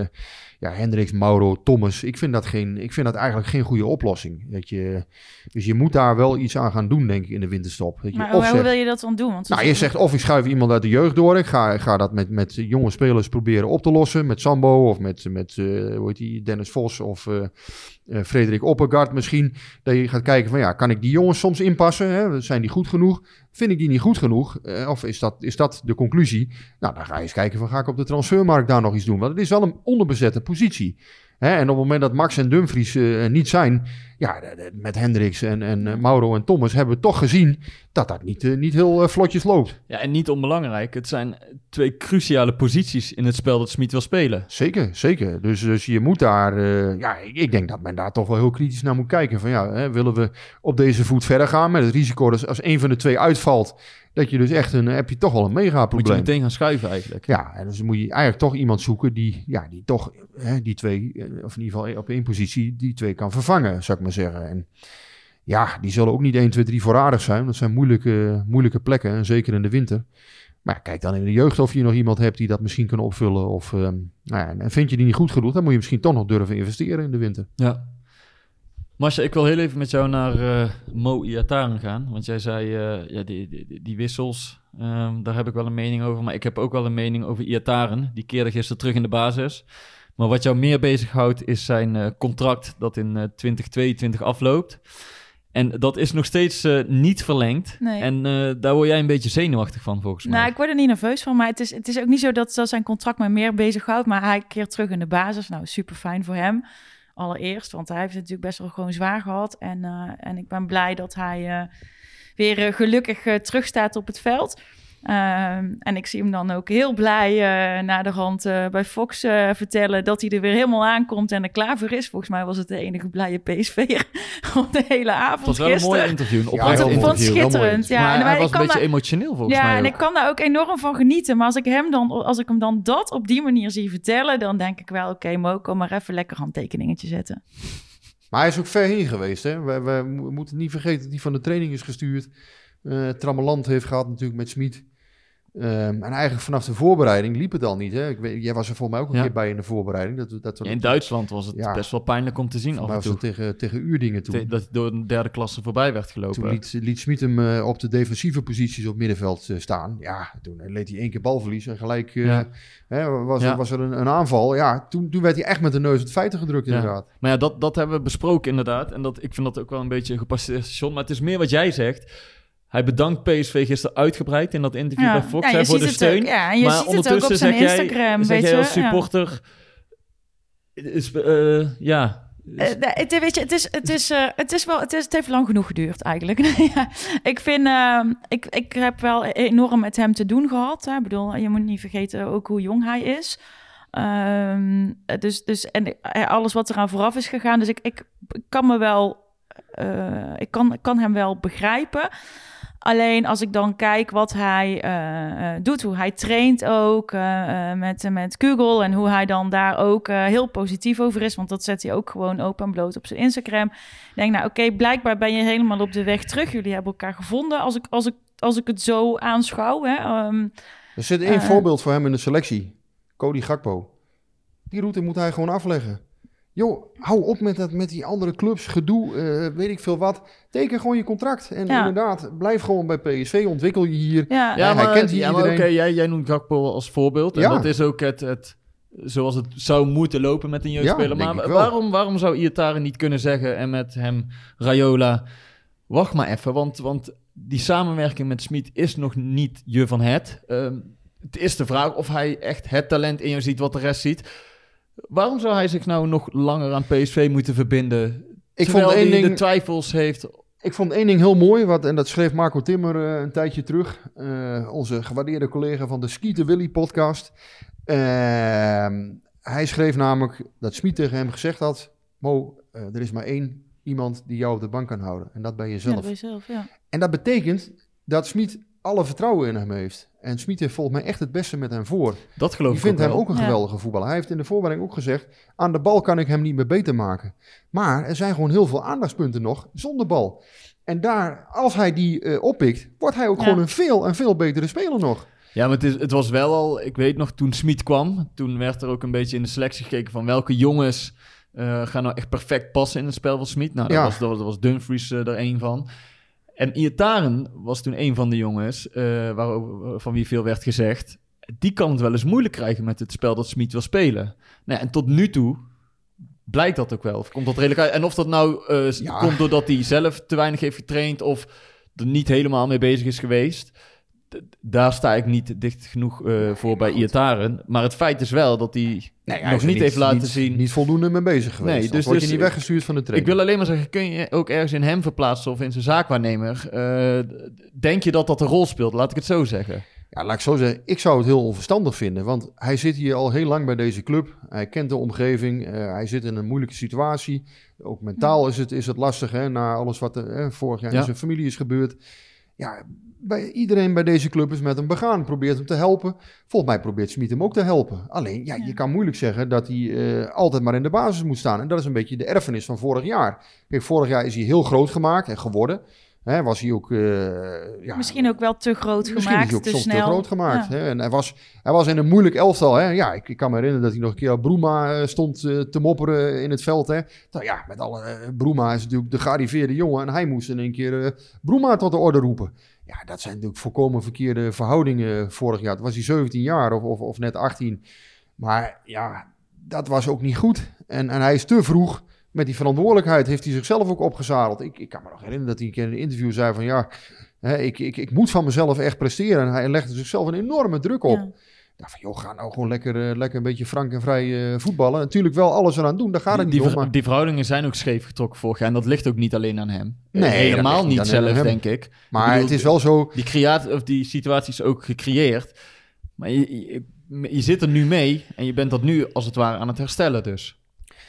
ja, Hendricks, Mauro, Thomas. Ik vind, dat geen, ik vind dat eigenlijk geen goede oplossing. Dat je, dus je moet daar wel iets aan gaan doen, denk ik, in de winterstop. Dat je Maar hoe, zegt- wil je dat dan doen? Want nou, je zegt of ik schuif iemand uit de jeugd door. Ik ga, ga dat met, met jonge spelers proberen op te lossen. Met Sambo of met, met eh, hoe heet die, Dennis Vos of eh, eh, Frederik Oppergaard misschien. Dat je gaat kijken van ja, kan ik die jongens soms inpassen? Hè? Zijn die goed genoeg? Vind ik die niet goed genoeg? Eh, of is dat, is dat de conclusie? Nou, dan ga je eens kijken van ga ik op de transfermarkt daar nog iets doen? Want het is wel een onderbezette positie. Hè? En op het moment dat Max en Dumfries er niet zijn, ja, met Hendricks en, en eh, Mauro en Thomas hebben we toch gezien dat dat niet, niet heel vlotjes loopt. ja, en niet onbelangrijk, het zijn twee cruciale posities in het spel dat Smit wil spelen. Zeker, zeker. Dus, dus je moet daar, ja, ik, ik denk dat men daar toch wel heel kritisch naar moet kijken. Van ja, hè, willen we op deze voet verder gaan met het risico dat als een van de twee uitvalt, dat je dus echt een, heb je toch wel een mega Moet je probleem. meteen gaan schuiven eigenlijk. Ja, en dus moet je eigenlijk toch iemand zoeken die, ja, die toch hè, die twee, eh, of in ieder geval op één positie, die twee kan vervangen, zou ik maar zeggen. En ja, die zullen ook niet 1, 2, 3 voorradig zijn. Dat zijn moeilijke, moeilijke plekken, en zeker in de winter. Maar kijk dan in de jeugd of je nog iemand hebt die dat misschien kan opvullen. Of, ehm, nou ja, en vind je die niet goed genoeg, dan moet je misschien toch nog durven investeren in de winter. Ja. Masha, ik wil heel even met jou naar eh, Mo Iataren gaan. Want jij zei, eh, ja, die, die, die wissels, ehm, daar heb ik wel een mening over. Maar ik heb ook wel een mening over Iataren. Die keerde gisteren terug in de basis. Maar wat jou meer bezighoudt is zijn eh, contract dat in eh 2022 afloopt. En dat is nog steeds niet verlengd. Nee. En daar word jij een beetje zenuwachtig van, volgens mij. Nou, ik word er niet nerveus van, maar het is, het is ook niet zo dat, dat zijn contract me meer bezighoudt. Maar hij keert terug in de basis. Nou, super fijn voor hem. Allereerst, want hij heeft het natuurlijk best wel gewoon zwaar gehad. En, eh, en ik ben blij dat hij eh, weer eh, gelukkig eh, terug staat op het veld. Ehm, en ik zie hem dan ook heel blij eh naar de rand eh, bij Fox eh, vertellen dat hij er weer helemaal aankomt en er klaar voor is. Volgens mij was het de enige blije PSV'er op de hele avond Het was wel een mooi interview, een Ja, vond het schitterend. Ja, maar en hij ik was een kan beetje daar- emotioneel volgens ja, mij en ook. ik kan daar ook enorm van genieten. Maar als ik hem dan, als ik hem dan dat op die manier zie vertellen, dan denk ik wel, oké, Mo, kom maar even lekker handtekeningetje zetten. Maar hij is ook ver heen geweest. Hè? We, we mo- moeten niet vergeten dat hij van de training is gestuurd. eh Trammeland heeft gehad natuurlijk met Smit. Ehm, en eigenlijk vanaf de voorbereiding liep het al niet. Hè? Ik weet, jij was er volgens mij ook een Ja. keer bij in de voorbereiding. Dat, dat we, In Duitsland was het Ja. best wel pijnlijk om te zien af en toe. tegen, tegen Uurdingen toen. Te- Dat hij door een derde klasse voorbij werd gelopen. Toen liet, liet Smit hem eh, op de defensieve posities op middenveld eh, staan. Ja, toen leed hij één keer balverlies en gelijk eh, hè, was, er, was er een, een aanval. Ja, toen, toen werd hij echt met de neus op het feiten gedrukt inderdaad. Maar ja, dat, dat hebben we besproken inderdaad. En dat, ik vind dat ook wel een beetje een gepasseerd station. Maar het is meer wat jij zegt. Hij bedankt PSV gisteren uitgebreid in dat interview bij Fox ja, hè, voor de steun. Ook, ja, en je maar ziet het ook op ondertussen zijn zeg Instagram. weet jij als ja. supporter... Is, ja, nee, het, weet je, het, is, het, is, eh, het is wel, het, is, het heeft lang genoeg geduurd eigenlijk. Ja, ik vind, ehm, ik, ik heb wel enorm met hem te doen gehad. Hè. Ik bedoel, je moet niet vergeten ook hoe jong hij is. Ehm, dus, dus, en eh, alles wat eraan vooraf is gegaan. Dus ik, ik kan me wel, eh, ik kan, ik kan hem wel begrijpen. Alleen als ik dan kijk wat hij eh, eh, doet, hoe hij traint ook met, met Google en hoe hij dan daar ook heel positief over is, want dat zet hij ook gewoon open en bloot op zijn Instagram. Ik denk, nou oké, blijkbaar ben je helemaal op de weg terug. Jullie hebben elkaar gevonden als ik, als ik, als ik het zo aanschouw. Hè. Ehm, Er zit één voorbeeld voor hem in de selectie. Cody Gakpo. Die route moet hij gewoon afleggen. Joh, hou op met, dat, met die andere clubs, gedoe, eh, weet ik veel wat. Teken gewoon je contract. En Ja. inderdaad, blijf gewoon bij PSV, ontwikkel je hier. ja, ja, hij maar, kent hier ja, maar oké, iedereen. jij, jij noemt Gakpo als voorbeeld. En Ja. dat is ook het, het, zoals het zou moeten lopen met een jeugdspeler. maar ik wel. waarom, waarom zou Iataren niet kunnen zeggen en met hem Rayola... Wacht maar even, want, want die samenwerking met Smit is nog niet je van het. Ehm, het is de vraag of hij echt het talent in jou ziet wat de rest ziet. Waarom zou hij zich nou nog langer aan PSV moeten verbinden? Ik terwijl vond één hij de ding, twijfels heeft. ik vond één ding heel mooi, wat, en dat schreef Marco Timmer eh, een tijdje terug. eh, onze gewaardeerde collega van de Skieten Willy podcast. Ehm, hij schreef namelijk dat Smit tegen hem gezegd had... Mo, eh, er is maar één iemand die jou op de bank kan houden. En dat ben je ja, zelf. dat ben je zelf, ja. En dat betekent dat Smit alle vertrouwen in hem heeft. En Smit heeft volgens mij echt het beste met hem voor. Dat geloof Die ik vindt hem wel. ook een Ja. geweldige voetballer. Hij heeft in de voorbereiding ook gezegd... aan de bal kan ik hem niet meer beter maken. Maar er zijn gewoon heel veel aandachtspunten nog zonder bal. En daar, als hij die eh, oppikt... wordt hij ook Ja. gewoon een veel en veel betere speler nog. Ja, maar het, is, het was wel al, ik weet nog, toen Smit kwam, toen werd er ook een beetje in de selectie gekeken van welke jongens eh, gaan nou echt perfect passen in het spel van Smit. Nou, daar, Ja. was, was, Dumfries eh, er een van. En Iataren was toen een van de jongens waar, van wie veel werd gezegd. Die kan het wel eens moeilijk krijgen met het spel dat Smit wil spelen. Nou, en tot nu toe blijkt dat ook wel. Of komt dat redelijk uit? En of dat nou eh, Ja. komt doordat hij zelf te weinig heeft getraind of er niet helemaal mee bezig is geweest. Daar sta ik niet dicht genoeg eh, voor bij Iataren. Maar het feit is wel dat hij nog niet heeft laten niet, zien. Niet voldoende mee bezig geweest. Nee, Nee, dus- word je dus, niet weggestuurd van de Ik training. wil alleen maar zeggen, kun je ook ergens in hem verplaatsen of in zijn zaakwaarnemer? Eh, denk je dat dat een rol speelt? Laat ik het zo zeggen. Ja, laat ik zo zeggen. Ik zou het heel onverstandig vinden. Want hij zit hier al heel lang bij deze club. Hij kent de omgeving. eh, hij zit in een moeilijke situatie. Ook mentaal is het, is het lastig. Hè, na alles wat er hè, vorig jaar Ja. in zijn familie is gebeurd. Ja, bij, iedereen bij deze club is met hem begaan. Probeert hem te helpen. Volgens mij probeert Smit hem ook te helpen. Alleen, ja, Ja. je kan moeilijk zeggen dat hij eh, altijd maar in de basis moet staan. En dat is een beetje de erfenis van vorig jaar. Kijk, vorig jaar is hij heel groot gemaakt en geworden. Hè, was hij ook... eh, ja, Misschien ook wel te groot Misschien is gemaakt, hij ook te soms snel. te groot gemaakt. Ja. Hè? En hij was, hij was in een moeilijk elftal. Hè? Ja, ik, ik kan me herinneren dat hij nog een keer op Broema eh, stond te mopperen in het veld. Hè? Nou ja, met alle... Broema is natuurlijk de gearriveerde jongen. En hij moest in een keer Broema tot de orde roepen. Ja, dat zijn natuurlijk volkomen verkeerde verhoudingen vorig jaar. Toen was hij 17 jaar of, of, of net 18. Maar ja, dat was ook niet goed. En, en hij is te vroeg... Met die verantwoordelijkheid heeft hij zichzelf ook opgezadeld. Ik, ik kan me nog herinneren dat hij een keer in een interview zei van... ja, Hè, ik, ik, ik moet van mezelf echt presteren. En hij legde zichzelf een enorme druk op. Ja, van joh, ga nou gewoon lekker, eh, lekker een beetje frank en vrij eh, voetballen. Natuurlijk wel alles eraan doen, daar gaat het die, niet ver- om. Maar, die verhoudingen zijn ook scheef getrokken vorig jaar. En dat ligt ook niet alleen aan hem. Nee, Eh, dat helemaal niet zelf, denk ik. maar ik bedoel, het is wel zo... Die, creatie, of die situatie is ook gecreëerd. Maar je, je, je zit er nu mee en je bent dat nu als het ware aan het herstellen dus.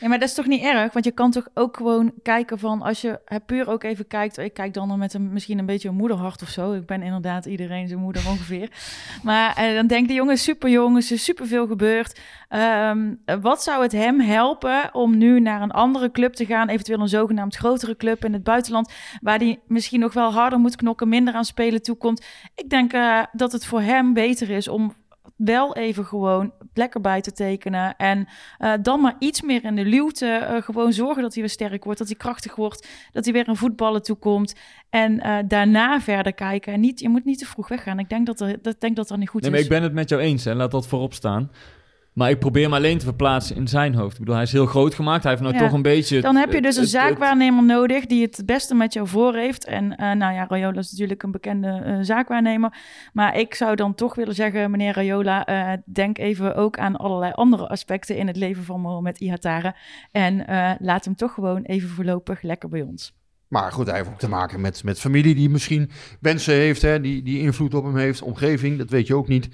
Ja, maar dat is toch niet erg? Want je kan toch ook gewoon kijken van... als je puur ook even kijkt... ik kijk dan met een, misschien een beetje een moederhart of zo. Ik ben inderdaad iedereen zijn moeder ongeveer. Maar eh, dan denk de jongen, super jong, is er superveel gebeurd. Ehm, eh, wat zou het hem helpen om nu naar een andere club te gaan... eventueel een zogenaamd grotere club in het buitenland... waar hij misschien nog wel harder moet knokken... minder aan spelen toekomt. Ik denk eh, dat het voor hem beter is om wel even gewoon lekker bij te tekenen. En eh, dan maar iets meer in de luwte. eh, gewoon zorgen dat hij weer sterk wordt, dat hij krachtig wordt, dat hij weer aan voetballen toekomt. En eh, daarna verder kijken. En niet, je moet niet te vroeg weggaan. Ik denk dat er, dat, denk dat er niet goed Nee, maar is. ik ben het met jou eens, hè. laat dat voorop staan. Maar ik probeer me alleen te verplaatsen in zijn hoofd. Ik bedoel, hij is heel groot gemaakt. Hij heeft nou Ja. toch een beetje... Dan heb je dus een het- zaakwaarnemer nodig die het beste met jou voor heeft. En eh, nou ja, Rayola is natuurlijk een bekende eh, zaakwaarnemer. Maar ik zou dan toch willen zeggen, meneer Rayola, eh, denk even ook aan allerlei andere aspecten in het leven van Mohamed Ihatare. En laat hem toch gewoon even voorlopig lekker bij ons. Maar goed, hij heeft ook te maken met, met familie die misschien wensen heeft, hè, die, die invloed op hem heeft, omgeving, dat weet je ook niet.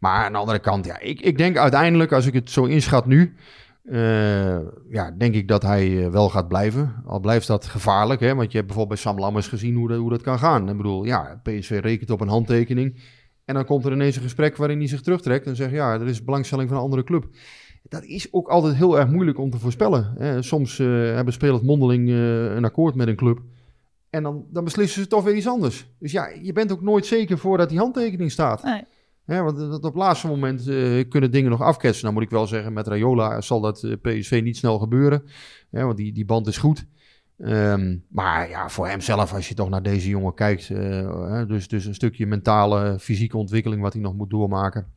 Maar aan de andere kant, ja, ik, ik denk uiteindelijk, als ik het zo inschat nu, eh, ja, denk ik dat hij eh, wel gaat blijven. Al blijft dat gevaarlijk, hè, want je hebt bijvoorbeeld bij Sam Lammers gezien hoe dat, hoe dat kan gaan. Ik bedoel, ja, PSV rekent op een handtekening en dan komt er ineens een gesprek waarin hij zich terugtrekt en zegt, ja, er is belangstelling van een andere club. Dat is ook altijd heel erg moeilijk om te voorspellen. Hè. Soms eh, hebben spelers mondeling eh, een akkoord met een club. En dan, dan beslissen ze toch weer iets anders. Dus ja, je bent ook nooit zeker voordat die handtekening staat. Nee. Hè, want dat op het laatste moment eh, kunnen dingen nog afketsen. Dan moet ik wel zeggen, met Rayola zal dat PSV niet snel gebeuren. Hè, want die, die band is goed. Ehm, maar ja, voor hemzelf, als je toch naar deze jongen kijkt. dus, dus een stukje mentale, fysieke ontwikkeling wat hij nog moet doormaken.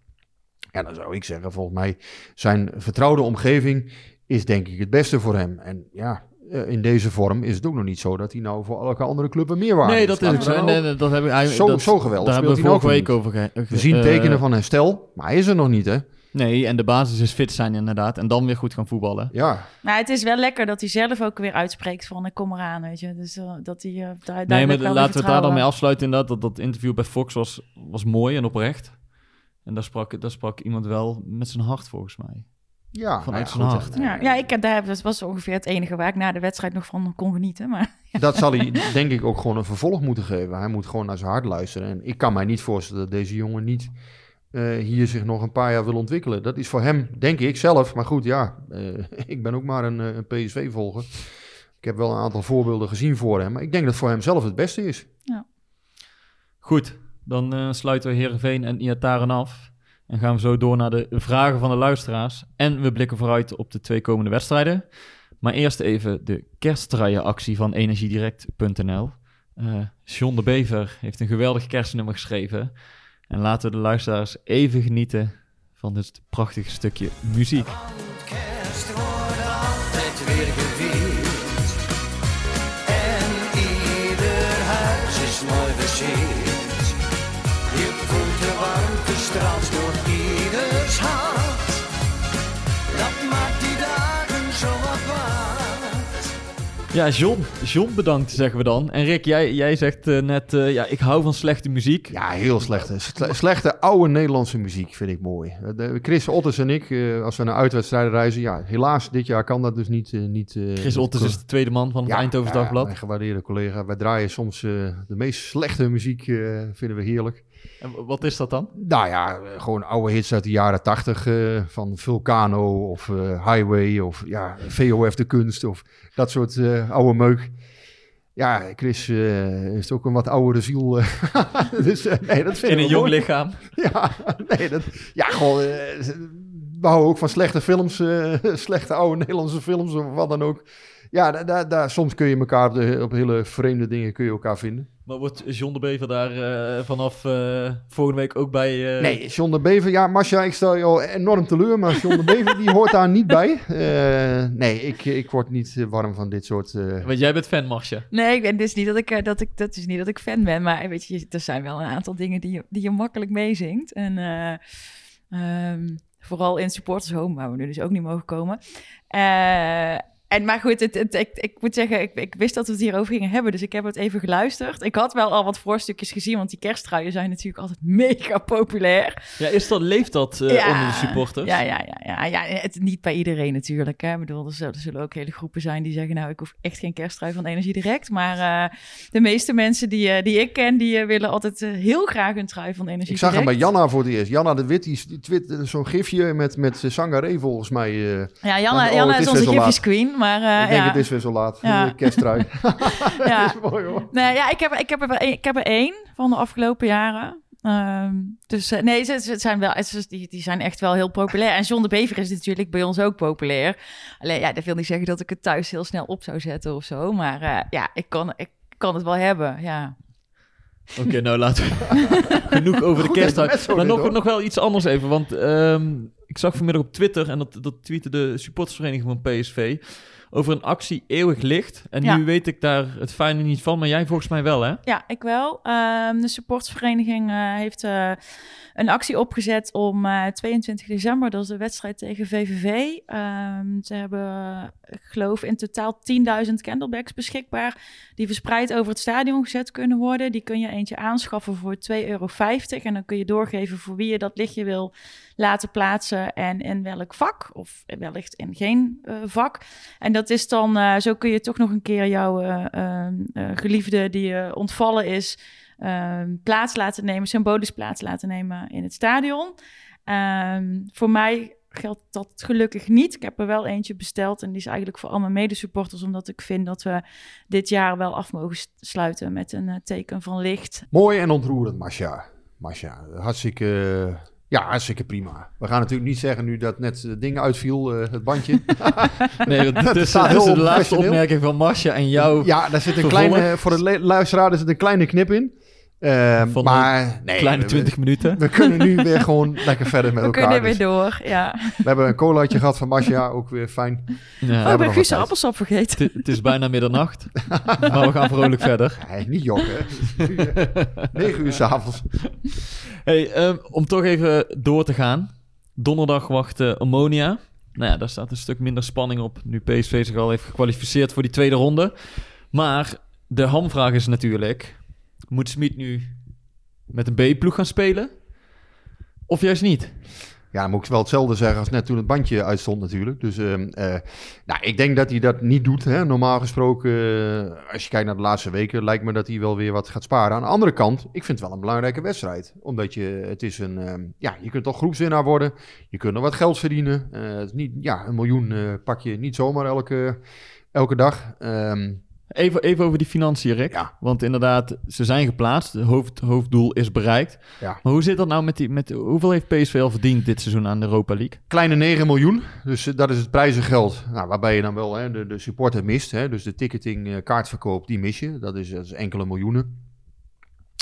En dan zou ik zeggen, volgens mij, zijn vertrouwde omgeving is denk ik het beste voor hem. En ja, eh, in deze vorm is het ook nog niet zo dat hij nou voor elke andere club een meerwaarde Nee, dat is ook zo. Nee, ook- nee, dat heb ik, hij, Zo- dat, zo geweldig Daar hebben speelt we vorige nou week ook over ge- We zien eh, tekenen van herstel, maar hij is er nog niet, hè? Nee, en de basis is fit zijn inderdaad. En dan weer goed gaan voetballen. Ja, Maar het is wel lekker dat hij zelf ook weer uitspreekt van ik kom eraan, weet je. Dus eh, dat hij uh, daar Nee, maar laten we het daar dan mee afsluiten inderdaad. Dat, dat interview bij Fox was, was mooi en oprecht. En daar sprak, daar sprak iemand wel met zijn hart volgens mij. ja Vanuit nou zijn ja, hart. Ja, ja, ik heb daar, dat was ongeveer het enige waar ik na de wedstrijd nog van kon genieten. Maar Dat zal hij denk ik ook gewoon een vervolg moeten geven. Hij moet gewoon naar zijn hart luisteren. En ik kan mij niet voorstellen dat deze jongen niet eh, hier zich nog een paar jaar wil ontwikkelen. Dat is voor hem, denk ik zelf. Maar goed, ja, eh, ik ben ook maar een, eh, een PSV-volger. Ik heb wel een aantal voorbeelden gezien voor hem. Maar ik denk dat het voor hem zelf het beste is. Goed, dan eh, sluiten we Heerenveen en Iataren af. En gaan we zo door naar de vragen van de luisteraars. En we blikken vooruit op de twee komende wedstrijden. Maar eerst even de kerstdraaienactie van energiedirect.nl. Eh John de Bever heeft een geweldig kerstnummer geschreven. En laten we de luisteraars even genieten van dit prachtige stukje muziek. Weer. En ieder huis is mooi versierd. Ja, John. John bedankt, zeggen we dan. En Rick, jij, jij zegt eh, net, eh, ja, ik hou van slechte muziek. Ja, heel slechte. Sle- slechte oude Nederlandse muziek vind ik mooi. Eh, de- Chris Otters en ik, als we naar uitwedstrijden reizen... Ja, helaas, dit jaar kan dat dus niet... niet Chris Otters is de tweede man van het Eindhoven ja, Dagblad. mijn gewaardeerde collega. Wij draaien soms de meest slechte muziek, vinden we heerlijk. En wat is dat dan? Nou ja, gewoon oude hits uit de jaren tachtig. eh, van Vulcano of eh, Highway of ja, VOF de Kunst of dat soort eh, oude meuk. Ja, Chris is ook een wat oudere ziel. dus nee, dat vind In een jong mooi. lichaam. Ja, nee, dat, ja, gewoon. we houden ook van slechte films, slechte oude Nederlandse films of wat dan ook. Ja, daar, daar, daar, soms kun je elkaar op, de, op hele vreemde dingen kun je elkaar vinden. Maar wordt John de Bever daar eh, vanaf eh, volgende week ook bij... eh, Nee, John de Bever, ja, Masha, ik stel je al enorm teleur, maar John de Bever die hoort daar niet bij. Eh, nee, ik, ik word niet warm van dit soort. eh, Want jij bent fan, Marcia. Nee, ik ben dus niet dat ik, dat ik, dat is niet dat ik fan ben. Maar weet je, er zijn wel een aantal dingen die je, die je makkelijk meezingt. En eh, Ehm, vooral in supporters home, waar we nu dus ook niet mogen komen. Eh, en maar goed, het, het, ik, ik moet zeggen, ik, ik wist dat we het hierover gingen hebben, dus ik heb het even geluisterd. Ik had wel al wat voorstukjes gezien, want die kersttruien zijn natuurlijk altijd mega populair. Ja, is dat, leeft dat eh, Ja. onder de supporters? Ja, ja, ja, ja, ja. Het, niet bij iedereen natuurlijk. Hè. Ik bedoel, er zullen, er zullen ook hele groepen zijn die zeggen... nou, ik hoef echt geen kersttrui van Energie Direct. Maar eh, de meeste mensen die, eh, die ik ken... die willen altijd heel graag een trui van Energie Ik zag hem Direct. bij Janna voor het eerst. Janna de Wit, die, twitterde zo'n gifje met, met Sangaré volgens mij. eh. Ja, Janna, Oh, Janna is is onze zo gifjes queen. Maar eh, ik denk ja. het is weer zo laat. Ja. Ja. Kersttrui. ja. dat is mooi hoor. Nee, ja, ik heb, ik, heb er, één- ik heb er één van de afgelopen jaren. Ehm, dus eh, nee, ze, ze zijn wel, ze- die, die zijn echt wel heel populair. En John de Bever is natuurlijk bij ons ook populair. Alleen ja, dat wil niet zeggen dat ik het thuis heel snel op zou zetten of zo. Maar eh, ja, ik kan, ik kan het wel hebben, ja. Oké, nou laten we genoeg over de kersttrui. Maar nog, nog wel iets anders even, want ehm, ik zag vanmiddag op Twitter, en dat, dat tweette de supportersvereniging van PSV, over een actie Eeuwig Licht. En Ja. nu weet ik daar het fijne niet van, maar jij volgens mij wel, hè? Ja, ik wel. Ehm, de supportersvereniging eh, heeft eh, een actie opgezet om eh, 22 december, dat is de wedstrijd tegen VVV. Ehm, ze hebben, ik geloof, in totaal 10.000 candlebags beschikbaar, die verspreid over het stadion gezet kunnen worden. Die kun je eentje aanschaffen voor 2,50 euro. En dan kun je doorgeven voor wie je dat lichtje wil laten plaatsen en in welk vak, of wellicht in geen eh, vak. En dat is dan, eh, zo kun je toch nog een keer jouw eh, ehm, eh, geliefde die je ontvallen is, ehm, plaats laten nemen, symbolisch plaats laten nemen in het stadion. Ehm, voor mij geldt dat gelukkig niet. Ik heb er wel eentje besteld en die is eigenlijk voor al mijn medesupporters, omdat ik vind dat we dit jaar wel af mogen sluiten met een teken van licht. Mooi en ontroerend, Masha. Masha, hartstikke, ja, hartstikke prima. We gaan natuurlijk niet zeggen nu dat net het ding uitviel, eh, het bandje. Nee, dat staat dat heel de laatste opmerking van Masja en jou. Ja, daar zit een Vervolg. kleine, voor de luisteraar er zit een kleine knip in. Eh, Van maar nee, Kleine we- 20 minuten. We, kunnen nu weer gewoon lekker verder met We elkaar. kunnen weer Dus door, ja. we hebben een colaatje gehad van Masha, ook weer fijn. Ja, oh, ik ben wat Guus appelsap vergeten. het, het is bijna middernacht, maar we gaan vrolijk verder. Nee, niet jokken. hè. 9 uur s'avonds. Hey, ehm, om toch even door te gaan. Donderdag wacht eh, Ammonia. Nou ja, daar staat een stuk minder spanning op. Nu PSV zich al heeft gekwalificeerd voor die tweede ronde. Maar de hamvraag is natuurlijk... Moet Smit nu met een B-ploeg gaan spelen? Of juist niet? Ja, dan moet ik wel hetzelfde zeggen als net toen het bandje uitstond natuurlijk. Dus ehm, eh, nou, ik denk dat hij dat niet doet. Hè. Normaal gesproken, eh, als je kijkt naar de laatste weken, lijkt me dat hij wel weer wat gaat sparen. Aan de andere kant, ik vind het wel een belangrijke wedstrijd. Omdat je, het is een, ehm, ja, je kunt toch groepswinnaar worden. Je kunt nog wat geld verdienen. Eh, het is niet, ja, een miljoen pak je niet zomaar elke, elke dag. Ehm, Even, even over die financiën, Rick. Ja. Want inderdaad, ze zijn geplaatst. Het hoofd, hoofddoel is bereikt. ja. Maar hoe zit dat nou met die... Met, hoeveel heeft PSV al verdiend dit seizoen aan de Europa League? Kleine 9 miljoen, dus eh, dat is het prijzengeld. Nou, waarbij je dan wel hè, de, de supporter mist. Hè, dus de ticketing, eh, kaartverkoop, die mis je. Dat is, dat is enkele miljoenen.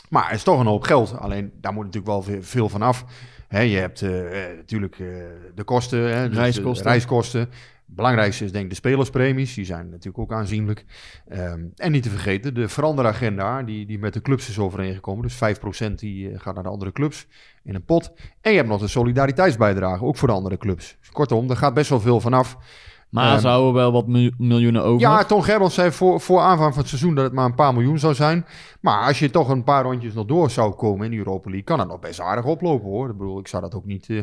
Maar het is toch een hoop geld. Alleen daar moet natuurlijk wel veel, van af. Je hebt eh, natuurlijk de kosten, hè, dus de Reiskosten. Belangrijkste is denk ik de spelerspremies. Die zijn natuurlijk ook aanzienlijk. Ehm, en niet te vergeten de veranderagenda die, die met de clubs is overeengekomen. Dus 5% die eh, gaat naar de andere clubs in een pot. En je hebt nog de solidariteitsbijdrage, ook voor de andere clubs. Dus kortom, er gaat best wel veel vanaf. Maar Ehm, ze houden wel wat miljo- miljoenen over. Ja, Ton Gerbrands zei voor, voor aanvang van het seizoen dat het maar een paar miljoen zou zijn. Maar als je toch een paar rondjes nog door zou komen in de Europa League, kan het nog best aardig oplopen hoor. Ik bedoel, ik zou dat ook niet... eh,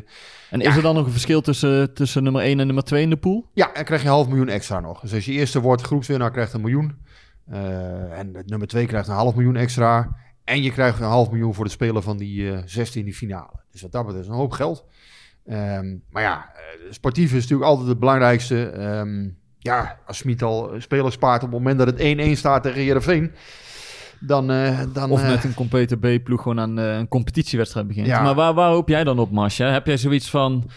En is er dan nog een verschil tussen, tussen nummer 1 en nummer 2 in de pool? Ja, dan krijg je half miljoen extra nog. Dus als je eerste wordt, groepswinnaar krijgt een miljoen. Eh, en nummer twee krijgt een half miljoen extra. En je krijgt een half miljoen voor het spelen van die eh 16 in die finale. Dus wat dat betreft is een hoop geld. Ehm, maar ja, eh, sportief is natuurlijk altijd het belangrijkste. Ehm, ja, als Smit al spelers spaart op het moment dat het 1-1 staat tegen Heerenveen... Dan, eh, dan, Of eh, met een complete B-ploeg gewoon aan een competitiewedstrijd begint. Ja. Maar waar, waar hoop jij dan op, Masja? Heb jij zoiets van...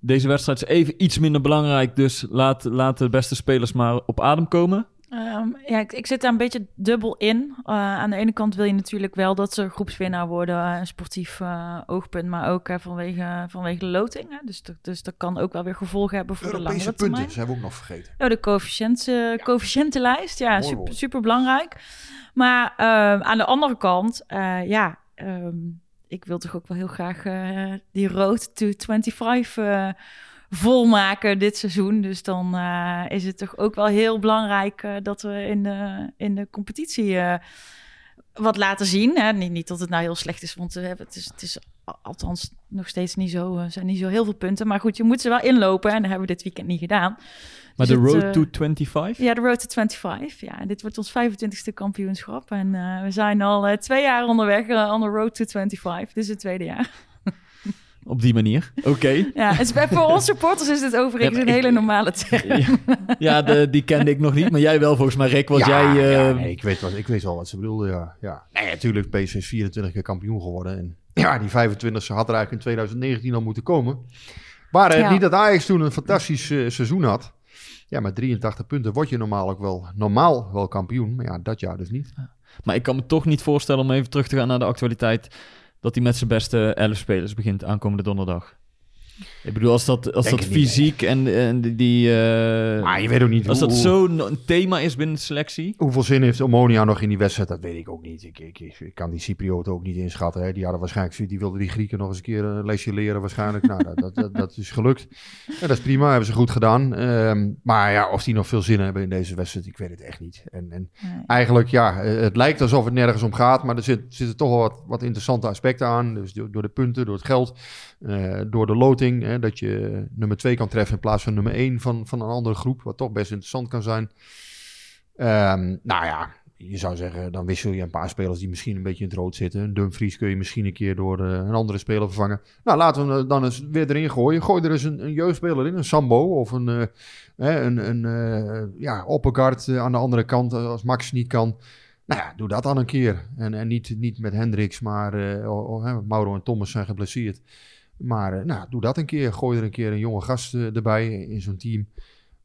Deze wedstrijd is even iets minder belangrijk, dus laat, laat de beste spelers maar op adem komen. Ehm, ja, ik, ik zit daar een beetje dubbel in. Eh, aan de ene kant wil je natuurlijk wel dat ze groepswinnaar worden, eh, een sportief eh, oogpunt, maar ook vanwege, vanwege de loting. Dus, dat- dus dat kan ook wel weer gevolgen hebben voor de Europese langere punten, termijn. ze hebben we ook nog vergeten. Oh, de eh, coëfficiëntenlijst. Ja, Mooi super, super belangrijk. Maar ehm, aan de andere kant, ja, ehm, ik wil toch ook wel heel graag die road to 25 eh, volmaken dit seizoen. Dus dan eh, is het toch ook wel heel belangrijk eh, dat we in de, in de competitie eh, wat laten zien. Hè? Niet, niet dat het nou heel slecht is, want we hebben, het, is, het is al- althans nog steeds niet zo, zijn niet zo heel veel punten. Maar goed, je moet ze wel inlopen en dat hebben we dit weekend niet gedaan. Maar Dus de het, road to 25? Ja, de Road to 25. Ja, en dit wordt ons 25ste kampioenschap. En we zijn al twee jaar onderweg on the Road to 25. Dit is het tweede jaar. Op die manier. Oké. Ja, het is, voor ons supporters is dit overigens Ja, een ik- hele normale term. Ja, ja de, die kende ik nog niet. Maar jij wel volgens mij, Rick. Ja, jij... ja, eh, nee, ik, weet wat, ik weet wel wat ze bedoelde, ja. ja. Nee, natuurlijk, PSV is 24 keer kampioen geworden. En ja, die 25 had er eigenlijk in 2019 al moeten komen. Maar eh, Ja. niet dat Ajax toen een fantastisch eh, seizoen had. Ja, met 83 punten word je normaal ook wel, normaal wel kampioen. Maar ja, dat jaar dus niet. Maar ik kan me toch niet voorstellen om even terug te gaan naar de actualiteit. Dat hij met zijn beste 11 spelers begint aankomende donderdag. Ik bedoel, als dat, als Denk dat niet, fysiek en, en die. eh, Maar je weet ook niet als hoe, dat zo'n een thema is binnen de selectie. hoeveel zin heeft Omonia nog in die wedstrijd. Dat weet ik ook niet. Ik, ik, ik, ik kan die Cyprioten ook niet inschatten. Hè. Die hadden waarschijnlijk, die wilden die Grieken nog eens een keer een lesje leren waarschijnlijk. nou, dat, dat, dat, dat is gelukt. Ja, dat is prima, hebben ze goed gedaan. Ehm, maar ja, of die nog veel zin hebben in deze wedstrijd, ik weet het echt niet. En, en Nee. eigenlijk, ja, eh, het lijkt alsof het nergens om gaat, maar er zit, zitten toch wel wat, wat interessante aspecten aan. Dus door, door de punten, door het geld, eh, door de loting, hè, dat je nummer 2 kan treffen in plaats van nummer 1 van, van een andere groep, wat toch best interessant kan zijn. Ehm, nou ja, je zou zeggen, dan wissel je een paar spelers die misschien een beetje in het rood zitten. Een Dumfries kun je misschien een keer door eh, een andere speler vervangen. Nou, laten we hem dan eens weer erin gooien. Gooi er eens een, jeugdspeler in, een Sambo of een, hè, een, een eh, ja, aan de andere kant als Max niet kan. Nou ja, doe dat dan een keer. En, en niet, niet met Hendricks, maar Mauro en Thomas zijn geblesseerd. Maar eh, nou, doe dat een keer. Gooi er een keer een jonge gast eh, erbij in zo'n team.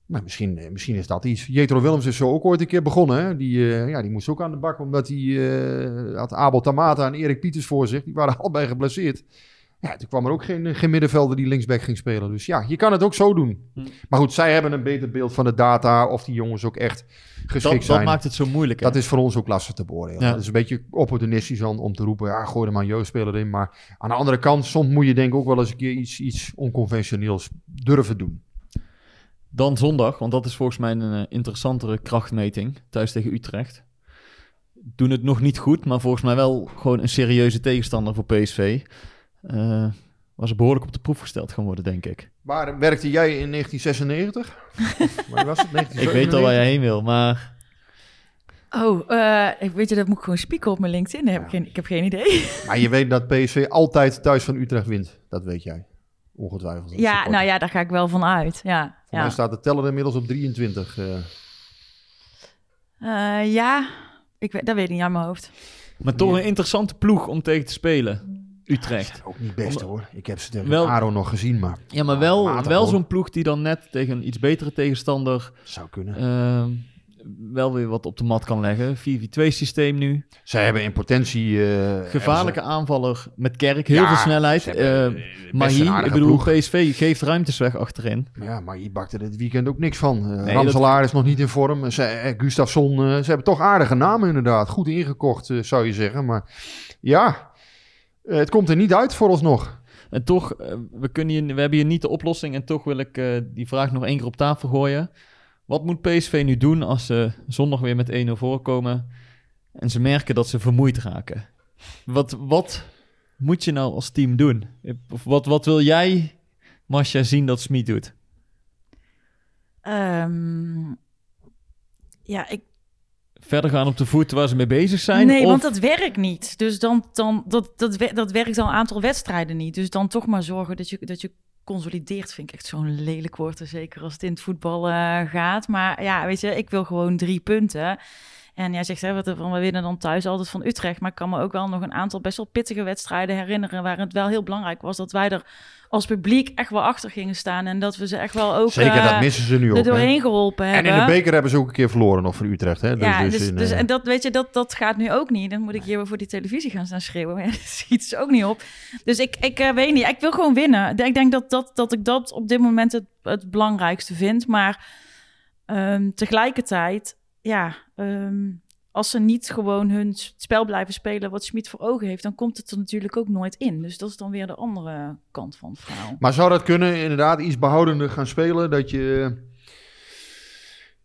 Maar misschien, eh, misschien is dat iets. Jetro Willems is zo ook ooit een keer begonnen. Hè? Die, ja, die moest ook aan de bak, omdat hij had Abel Tamata en Erik Pieters voor zich. Die waren allebei geblesseerd. Ja, toen kwam er ook geen, geen middenvelder die linksback ging spelen. Dus ja, je kan het ook zo doen. Hm. Maar goed, zij hebben een beter beeld van de data. Of die jongens ook echt geschikt Dat, dat zijn. maakt het zo moeilijk. hè? Dat is voor ons ook lastig te beoordelen. Ja. Het is een beetje opportunistisch om, om te roepen, ja, gooi er maar een jeugdspeler in. Maar aan de andere kant, soms moet je denk ik ook wel eens een keer iets, iets onconventioneels durven doen. Dan zondag, want dat is volgens mij een eh, interessantere krachtmeting thuis tegen Utrecht. Doen het nog niet goed, maar volgens mij wel gewoon een serieuze tegenstander voor PSV. Eh was er behoorlijk op de proef gesteld gaan worden, denk ik. Waar werkte jij in 1996? Of waar was het? Ik weet al waar 1997? jij heen wil, maar Oh, eh, ik weet je, dat moet ik gewoon spieken op mijn LinkedIn. Daar heb ik, geen, ik heb geen idee. Maar je weet dat PSV altijd thuis van Utrecht wint. Dat weet jij. Ongetwijfeld. Ja, supporter. nou ja, daar ga ik wel van uit. Ja, Voor ja. mij staat de teller inmiddels op 23. eh. Eh, ja. Ik weet, dat weet ik niet aan mijn hoofd. Maar toch een interessante ploeg om tegen te spelen. Utrecht. Ook niet best hoor. Ik heb ze tegen Wel- Aro nog gezien, maar Ja, maar wel, wel zo'n ploeg die dan net tegen een iets betere tegenstander zou kunnen. ehm, wel weer wat op de mat kan leggen. 4-4-2 systeem nu. Zij hebben in potentie... eh, Gevaarlijke aanvaller met Kerk. Heel Ja, veel snelheid. hebben, maar een hier, ik bedoel, ploeg. PSV geeft ruimtes weg achterin. Ja, maar je bakte dit weekend ook niks van. Uh, Nee, Ramselaar is nog niet in vorm. Ze, eh, Gustafsson, ze hebben toch aardige namen inderdaad. Goed ingekocht, zou je zeggen. Maar ja, het komt er niet uit vooralsnog. En toch, eh, we, kunnen hier, we hebben hier niet de oplossing. En toch wil ik eh, die vraag nog één keer op tafel gooien. Wat moet PSV nu doen als ze zondag weer met 1-0 voorkomen en ze merken dat ze vermoeid raken? Wat, wat moet je nou als team doen? Of wat, wat wil jij, Masja, zien dat Smit doet? Ehm, ja, ik, Verder gaan op de voet waar ze mee bezig zijn? nee, of- want dat werkt niet. Dus dan, dan dat, dat, dat werkt al een aantal wedstrijden niet. Dus dan toch maar zorgen dat je, dat je consolideert. Vind ik echt zo'n lelijk woord. Zeker als het in het voetbal eh, gaat. Maar ja, weet je, ik wil gewoon drie punten. En jij zegt, hè, wat, van, we winnen dan thuis altijd van Utrecht. Maar ik kan me ook wel nog een aantal best wel pittige wedstrijden herinneren... waar het wel heel belangrijk was dat wij er als publiek echt wel achter gingen staan. En dat we ze echt wel ook Zeker, eh, dat missen ze nu er ook. hè. doorheen geholpen En hebben. in de beker hebben ze ook een keer verloren nog voor Utrecht. Hè? Ja, dus, in, dus, eh, en dat, weet je, dat, dat gaat nu ook niet. Dan moet ik hier weer voor die televisie gaan staan schreeuwen. Maar ja, dat schiet dus ook niet op. Dus ik, ik eh, weet niet. Ik wil gewoon winnen. Ik denk dat, dat, dat ik dat op dit moment het, het belangrijkste vind. Maar ehm, tegelijkertijd, ja, ehm, als ze niet gewoon hun spel blijven spelen wat Smit voor ogen heeft, dan komt het er natuurlijk ook nooit in. Dus dat is dan weer de andere kant van het verhaal. Maar zou dat kunnen, inderdaad, iets behoudender gaan spelen? Dat je,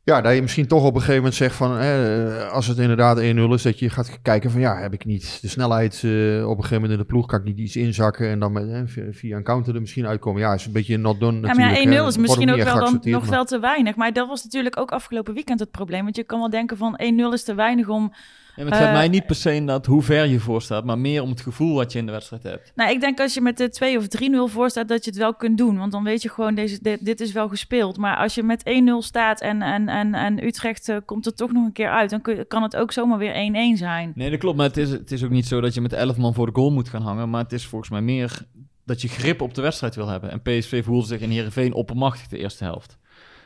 ja, dat je misschien toch op een gegeven moment zegt van, eh, als het inderdaad 1-0 is, dat je gaat kijken van, ja, heb ik niet de snelheid eh, op een gegeven moment in de ploeg, kan ik niet iets inzakken en dan met, eh, via- een counter er misschien uitkomen? Ja, is een beetje not done Ja, natuurlijk. maar ja, hè. 1-0 is misschien ook wel dan nog maar- wel te weinig. Maar dat was natuurlijk ook afgelopen weekend het probleem. Want je kan wel denken van 1-0 is te weinig om... En het gaat Eh, mij niet per se inderdaad hoe ver je voor staat, maar meer om het gevoel wat je in de wedstrijd hebt. Nou, ik denk als je met de 2 of 3-0 voor staat, dat je het wel kunt doen. Want dan weet je gewoon, deze, dit, dit is wel gespeeld. Maar als je met 1-0 staat en, en, en, en Utrecht eh, komt er toch nog een keer uit... dan kun, kan het ook zomaar weer 1-1 zijn. Nee, dat klopt. Maar het is, het is ook niet zo dat je met 11 man voor de goal moet gaan hangen. Maar het is volgens mij meer dat je grip op de wedstrijd wil hebben. En PSV voelde zich in Heerenveen oppermachtig de eerste helft.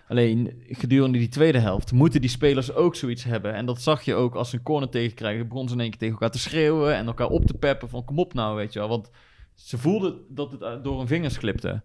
Alleen gedurende die tweede helft moeten die spelers ook zoiets hebben. En dat zag je ook als ze een corner tegenkrijgen. Begonnen ze in één keer tegen elkaar te schreeuwen en elkaar op te peppen van kom op nou, weet je wel. Want ze voelden dat het uit- door hun vingers glipte.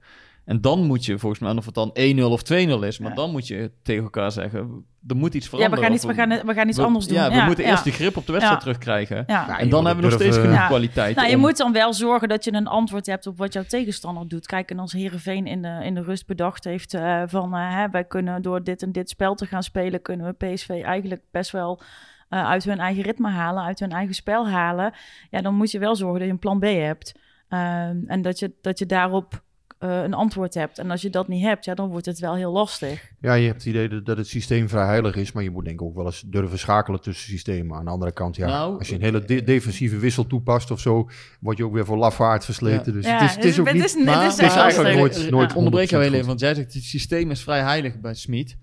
En dan moet je volgens mij, of het dan 1-0 of 2-0 is, maar Ja. dan moet je tegen elkaar zeggen, er moet iets Ja, veranderen. we gaan iets, we gaan, we gaan iets we- anders doen. Ja, we moeten ja. eerst die grip op de wedstrijd Ja. terugkrijgen. Ja. Ja, En je dan moet hebben we nog steeds genoeg Ja. kwaliteit. Nou, je om- moet dan wel zorgen dat je een antwoord hebt op wat jouw tegenstander doet. Kijk, en als Heerenveen in de, in de rust bedacht heeft eh, van... eh, hè, wij kunnen door dit en dit spel te gaan spelen... kunnen we PSV eigenlijk best wel eh, uit hun eigen ritme halen... uit hun eigen spel halen. Ja, dan moet je wel zorgen dat je een plan B hebt. Ehm, en dat je, dat je daarop eh, een antwoord hebt. En als je dat niet hebt, ja, dan wordt het wel heel lastig. Ja, je hebt het idee dat, het systeem vrij heilig is, maar je moet denk ik ook wel eens durven schakelen tussen systemen. Aan de andere kant, ja, Nou, als je een hele de- defensieve wissel toepast of zo, word je ook weer voor lafaard versleten. Ja. Dus ja, het is, het is ook het niet... is, het is maar eigenlijk nooit- nooit Ik onderbreek jou heel 100% even, want jij zegt het systeem is vrij heilig bij Smit.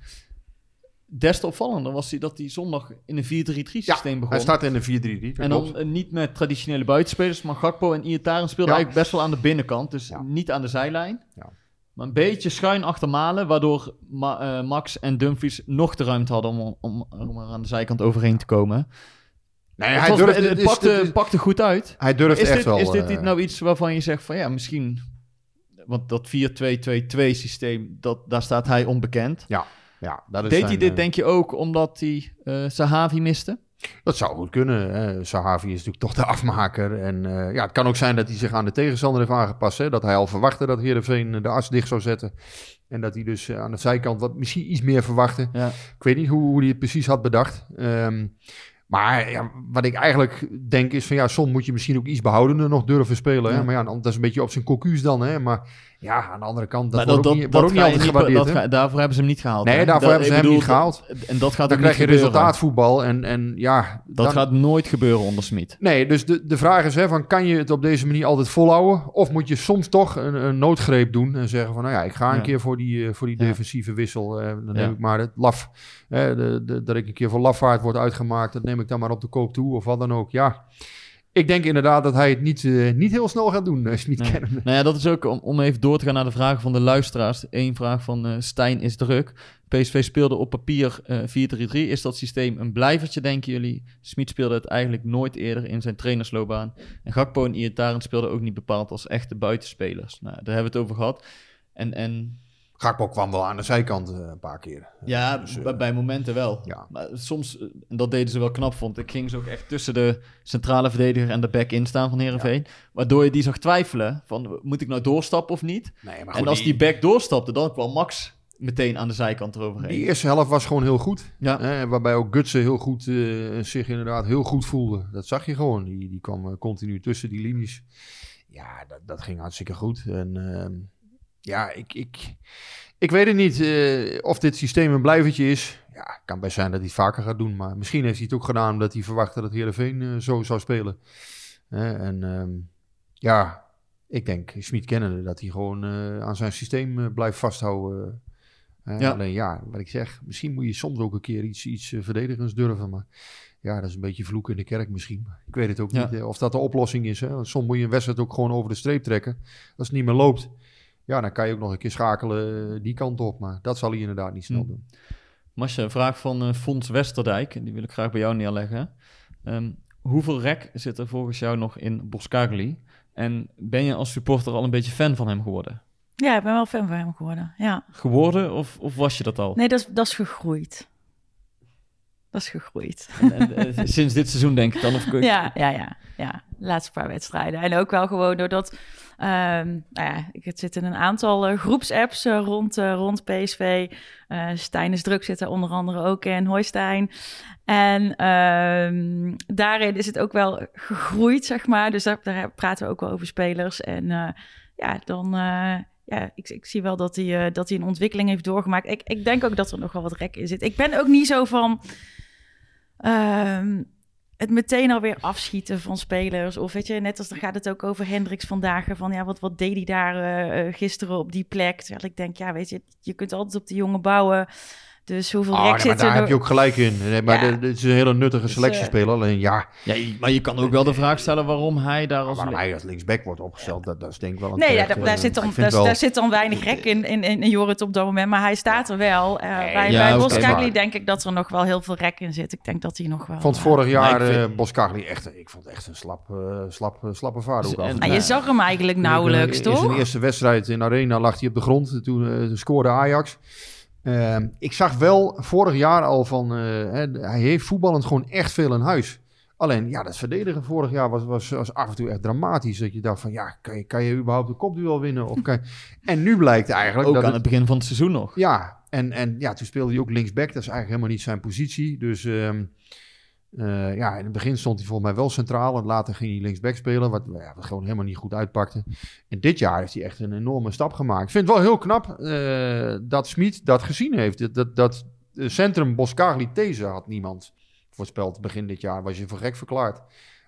Des te opvallender was hij dat hij zondag in een 4-3-3 systeem begon. Hij staat in de 4-3-3, dat en dan klopt. eh, niet met traditionele buitenspelers, maar Gakpo en Iataren speelden Ja. eigenlijk best wel aan de binnenkant. Dus Ja. niet aan de zijlijn. Ja. Maar een beetje schuin achter Malen, waardoor Ma- eh, Max en Dumfries nog de ruimte hadden om, om, om er aan de zijkant overheen te komen. Nee, het hij was- durft, het, pakte, is- pakte goed uit. hij durft echt dit, wel... is dit eh, nou iets waarvan je zegt van ja, misschien... Want dat 4-2-2-2 systeem, dat, daar staat hij onbekend. Ja, dat is Deed zijn, hij dit eh, denk je ook omdat hij eh Sahavi miste? Dat zou goed kunnen. Hè. Sahavi is natuurlijk toch de afmaker. En eh, ja, het kan ook zijn dat hij zich aan de tegenstander heeft aangepast. Hè. Dat hij al verwachtte dat Heerenveen de as dicht zou zetten. En dat hij dus aan de zijkant wat misschien iets meer verwachtte. Ja. Ik weet niet hoe, hoe hij het precies had bedacht. Ehm, maar ja, wat ik eigenlijk denk is van ja, soms moet je misschien ook iets behoudender nog durven spelen. Hè? Ja. Maar ja, dat is een beetje op zijn cocuus dan. Hè? Maar ja, aan de andere kant, dat wordt ook niet, wordt ook niet altijd niet- dat daarvoor hebben ze hem niet gehaald. Nee, hè? daarvoor Dat- hebben ze hem niet gehaald. En dat gaat Dan krijg je gebeuren. resultaatvoetbal en, en ja... Dat dan- gaat nooit gebeuren onder Smit. Nee, dus de, de vraag is, hè, van, kan je het op deze manier altijd volhouden? Of moet je soms toch een, een noodgreep doen en zeggen van, nou ja, ik ga een Ja. keer voor die, eh, voor die defensieve wissel. eh, dan neem ik maar het laf, hè, de, de, dat ik een keer voor lafaard word uitgemaakt, dat neem ik dan maar op de koop toe of wat dan ook. Ja, ik denk inderdaad dat hij het niet, eh, niet heel snel gaat doen, uh, Smit Nee. Nou ja, dat is ook om, om even door te gaan naar de vragen van de luisteraars. Eén vraag van eh, Stijn is druk. PSV speelde op papier eh 4-3-3. Is dat systeem een blijvertje, denken jullie? Smit speelde het eigenlijk nooit eerder in zijn trainersloopbaan. En Gakpo en Iataren speelden ook niet bepaald als echte buitenspelers. Nou, daar hebben we het over gehad. En, en Gakpo kwam wel aan de zijkant eh, een paar keer. ja, Dus, eh, bij, bij momenten wel. ja. Maar soms, eh, en dat deden ze wel knap, vond ik, gingen ze ook echt tussen de centrale verdediger en de back in staan van Heerenveen. Waardoor je die zag twijfelen van, moet ik nou doorstappen of niet? Nee, maar en als die back doorstapte, dan kwam Max meteen aan de zijkant eroverheen. Die eerste helft was gewoon heel goed. Ja. Hè, waarbij ook Gutsen heel goed, eh, zich inderdaad heel goed voelde. Dat zag je gewoon. Die, die kwam eh, continu tussen die linies. Ja, dat, dat ging hartstikke goed. En ehm, ja, ik, ik, ik weet het niet eh, of dit systeem een blijvertje is. Ja, het kan best zijn dat hij het vaker gaat doen. Maar misschien heeft hij het ook gedaan omdat hij verwachtte dat Heerenveen eh zo zou spelen. En ehm, ja, ik denk, Smit kennende, dat hij gewoon eh, aan zijn systeem blijft vasthouden. Ja. Alleen ja, wat ik zeg, misschien moet je soms ook een keer iets, iets verdedigends durven. Maar ja, dat is een beetje vloek in de kerk misschien. Ik weet het ook Ja. niet of dat de oplossing is. Hè? Want soms moet je een wedstrijd ook gewoon over de streep trekken. Als het niet meer loopt, ja, dan kan je ook nog een keer schakelen eh, die kant op. Maar dat zal hij inderdaad niet snel Hm. doen. Masje, een vraag van eh Fons Westerdijk. en Die wil ik graag bij jou neerleggen. Ehm, hoeveel rek zit er volgens jou nog in Boskagli? En ben je als supporter al een beetje fan van hem geworden? Ja, ik ben wel fan van hem geworden. Ja. Geworden of, of was je dat al? Nee, dat is, dat is gegroeid. Dat was gegroeid. En, en, eh, sinds dit seizoen denk ik dan? Of kun je- Ja, ja, ja, ja. Laatste paar wedstrijden. En ook wel gewoon doordat... ehm nou ja, het zit in een aantal eh, groepsapps eh, rond, eh, rond PSV. Stijn is druk zit er onder andere ook in. Hoi Stijn. En ehm, daarin is het ook wel gegroeid, zeg maar. Dus daar, daar praten we ook wel over spelers. En ja, dan... ja, ik, ik zie wel dat hij, dat hij een ontwikkeling heeft doorgemaakt. Ik, ik denk ook dat er nog wel wat rek in zit. Ik ben ook niet zo van ehm, het meteen alweer afschieten van spelers. Of weet je, net als dan gaat het ook over Hendricks vandaag. Van ja, wat, wat deed hij daar eh, eh, gisteren op die plek? Terwijl ik denk, ja, weet je, je kunt altijd op die jongen bouwen. Dus hoeveel Oh, rek nee, maar er? daar heb je ook gelijk in. Nee, maar Ja. dit is een hele nuttige Dus, selectiespeler. Alleen ja, Ja, maar je kan ook wel de vraag stellen waarom hij daar als... waarom hij als linksback wordt opgesteld, dat, dat is denk ik wel een Nee, ja, terechte- daar, daar, zit dan, daar, wel- daar zit dan weinig rek in, in, in, in Jorrit op dat moment. Maar hij staat er wel. Eh, bij ja, bij denk ik dat er nog wel heel veel rek in zit. Ik denk dat hij nog wel... vond eh, vorig jaar vind- eh Boskagli echt, ik vond echt een slap, eh, slap, eh, slappe vader. ook En- je zag hem eigenlijk nauwelijks, in, In zijn toch? eerste wedstrijd in Arena lag hij op de grond. Toen eh, scoorde Ajax. Ehm, ik zag wel vorig jaar al van... eh, hij heeft voetballend gewoon echt veel in huis. Alleen, ja, dat verdedigen vorig jaar was, was, was af en toe echt dramatisch. Dat je dacht van, ja, kan je, kan je überhaupt de kopduel winnen? Of kan En nu blijkt eigenlijk Ook dat aan het- het begin van het seizoen nog. ja, en, en ja, toen speelde hij ook linksback. Dat is eigenlijk helemaal niet zijn positie. Dus ehm, eh, ja, in het begin stond hij volgens mij wel centraal. En later ging hij linksback spelen, wat, ja, wat gewoon helemaal niet goed uitpakte. En dit jaar heeft hij echt een enorme stap gemaakt. Ik vind het wel heel knap eh, dat Smit dat gezien heeft. Dat, dat, dat eh, centrum Boskagli These had niemand voorspeld begin dit jaar. Was je voor gek verklaard.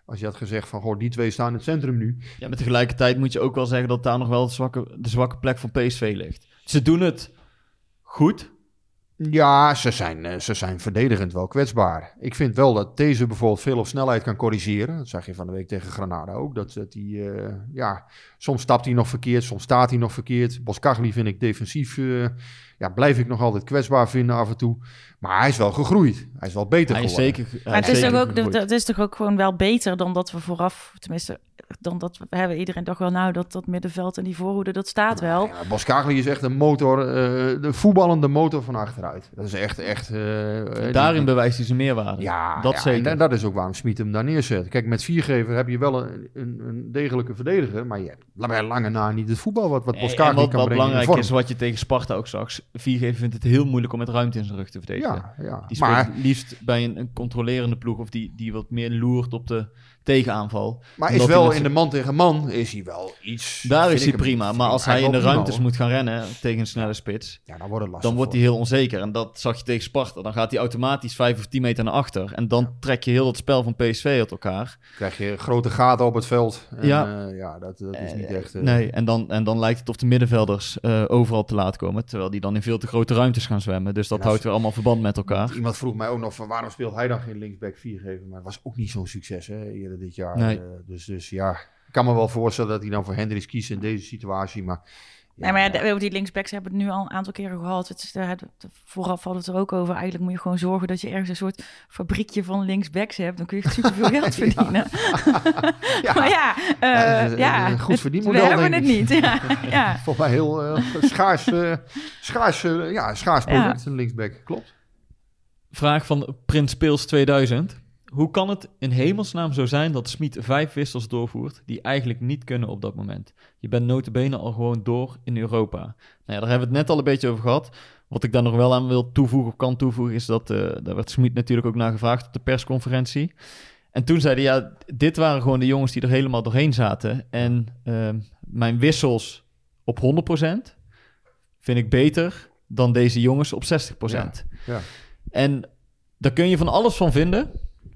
Als je had gezegd van, goh, die twee staan in het centrum nu. Ja, maar tegelijkertijd moet je ook wel zeggen dat daar nog wel de zwakke, de zwakke plek van PSV ligt. Ze doen het goed. Ja, ze zijn, eh, ze zijn verdedigend wel kwetsbaar. Ik vind wel dat deze bijvoorbeeld veel op snelheid kan corrigeren. Dat zag je van de week tegen Granada ook. Dat, dat die, eh, ja, soms stapt hij nog verkeerd, soms staat hij nog verkeerd. Boskagli vind ik defensief, eh, ja, blijf ik nog altijd kwetsbaar vinden af en toe. Maar hij is wel gegroeid. Hij is wel beter Hij is geworden. zeker. hij Maar het is, zeker ook, dat is toch ook gewoon wel beter dan dat we vooraf, tenminste, dan dat we hebben iedereen toch wel nou dat dat middenveld en die voorhoede dat staat wel. Ja, Boskagli is echt een motor, eh, de voetballende motor van achteruit. Dat is echt, echt... eh, Daarin die- bewijst hij zijn meerwaarde. Ja, dat ja, zeker. En, en dat is ook waarom Smit hem daar neerzet. Kijk, met viergever heb je wel een, een, een degelijke verdediger. Maar je hebt bij lange na niet het voetbal wat, wat Nee, Boskagli wat, kan wat brengen in belangrijk is, wat je tegen Sparta ook zag. Viergever vindt het heel moeilijk om met ruimte in zijn rug te verdedigen. Ja, ja. Die speelt Maar, liefst bij een, een controlerende ploeg of die, die wat meer loert op de tegenaanval. maar is wel in de man tegen man is hij wel iets... Daar is hij prima. Maar als hij in de ruimtes moet gaan rennen tegen een snelle spits, Ja, dan wordt het lastig dan wordt hij heel onzeker. En dat zag je tegen Sparta. Dan gaat hij automatisch 5 of 10 meter naar achter. En dan trek je heel het spel van PSV uit elkaar. krijg je grote gaten op het veld. En, Ja. ja. ja, dat, dat is niet Eh, echt... eh, Nee, en dan, en dan lijkt het of de middenvelders eh, overal te laat komen. Terwijl die dan in veel te grote ruimtes gaan zwemmen. Dus dat houdt weer allemaal verband met elkaar. Iemand vroeg mij ook nog van waarom speelt hij dan geen linksback viergever? Maar het was ook niet zo'n succes hè, eerder dit jaar. Nee. Eh, dus, dus ja, ik kan me wel voorstellen dat hij dan voor Hendricks kiest in deze situatie. Maar, Nee, maar ja, die linksbacks hebben het nu al een aantal keren gehad. Het is, de- vooraf hadden we het er ook over. Eigenlijk moet je gewoon zorgen dat je ergens een soort fabriekje van linksbacks hebt. Dan kun je superveel geld verdienen. Ja. maar ja, eh, Ja, ja, goed verdienmodel, We hebben het niet. Ja, ja. Volgens mij heel eh, schaars, eh, schaars, ja, schaars Ja. product, een linksback. Klopt. Vraag van Prins Speels 2000. Hoe kan het in hemelsnaam zo zijn dat Smit vijf wissels doorvoert die eigenlijk niet kunnen op dat moment? Je bent notabene al gewoon door in Europa. Nou ja, daar hebben we het net al een beetje over gehad. Wat ik daar nog wel aan wil toevoegen of kan toevoegen is dat, eh daar werd Smit natuurlijk ook naar gevraagd op de persconferentie. En toen zeiden ja, dit waren gewoon de jongens die er helemaal doorheen zaten. En ehm, mijn wissels op 100% vind ik beter dan deze jongens op 60%. Ja. En daar kun je van alles van vinden.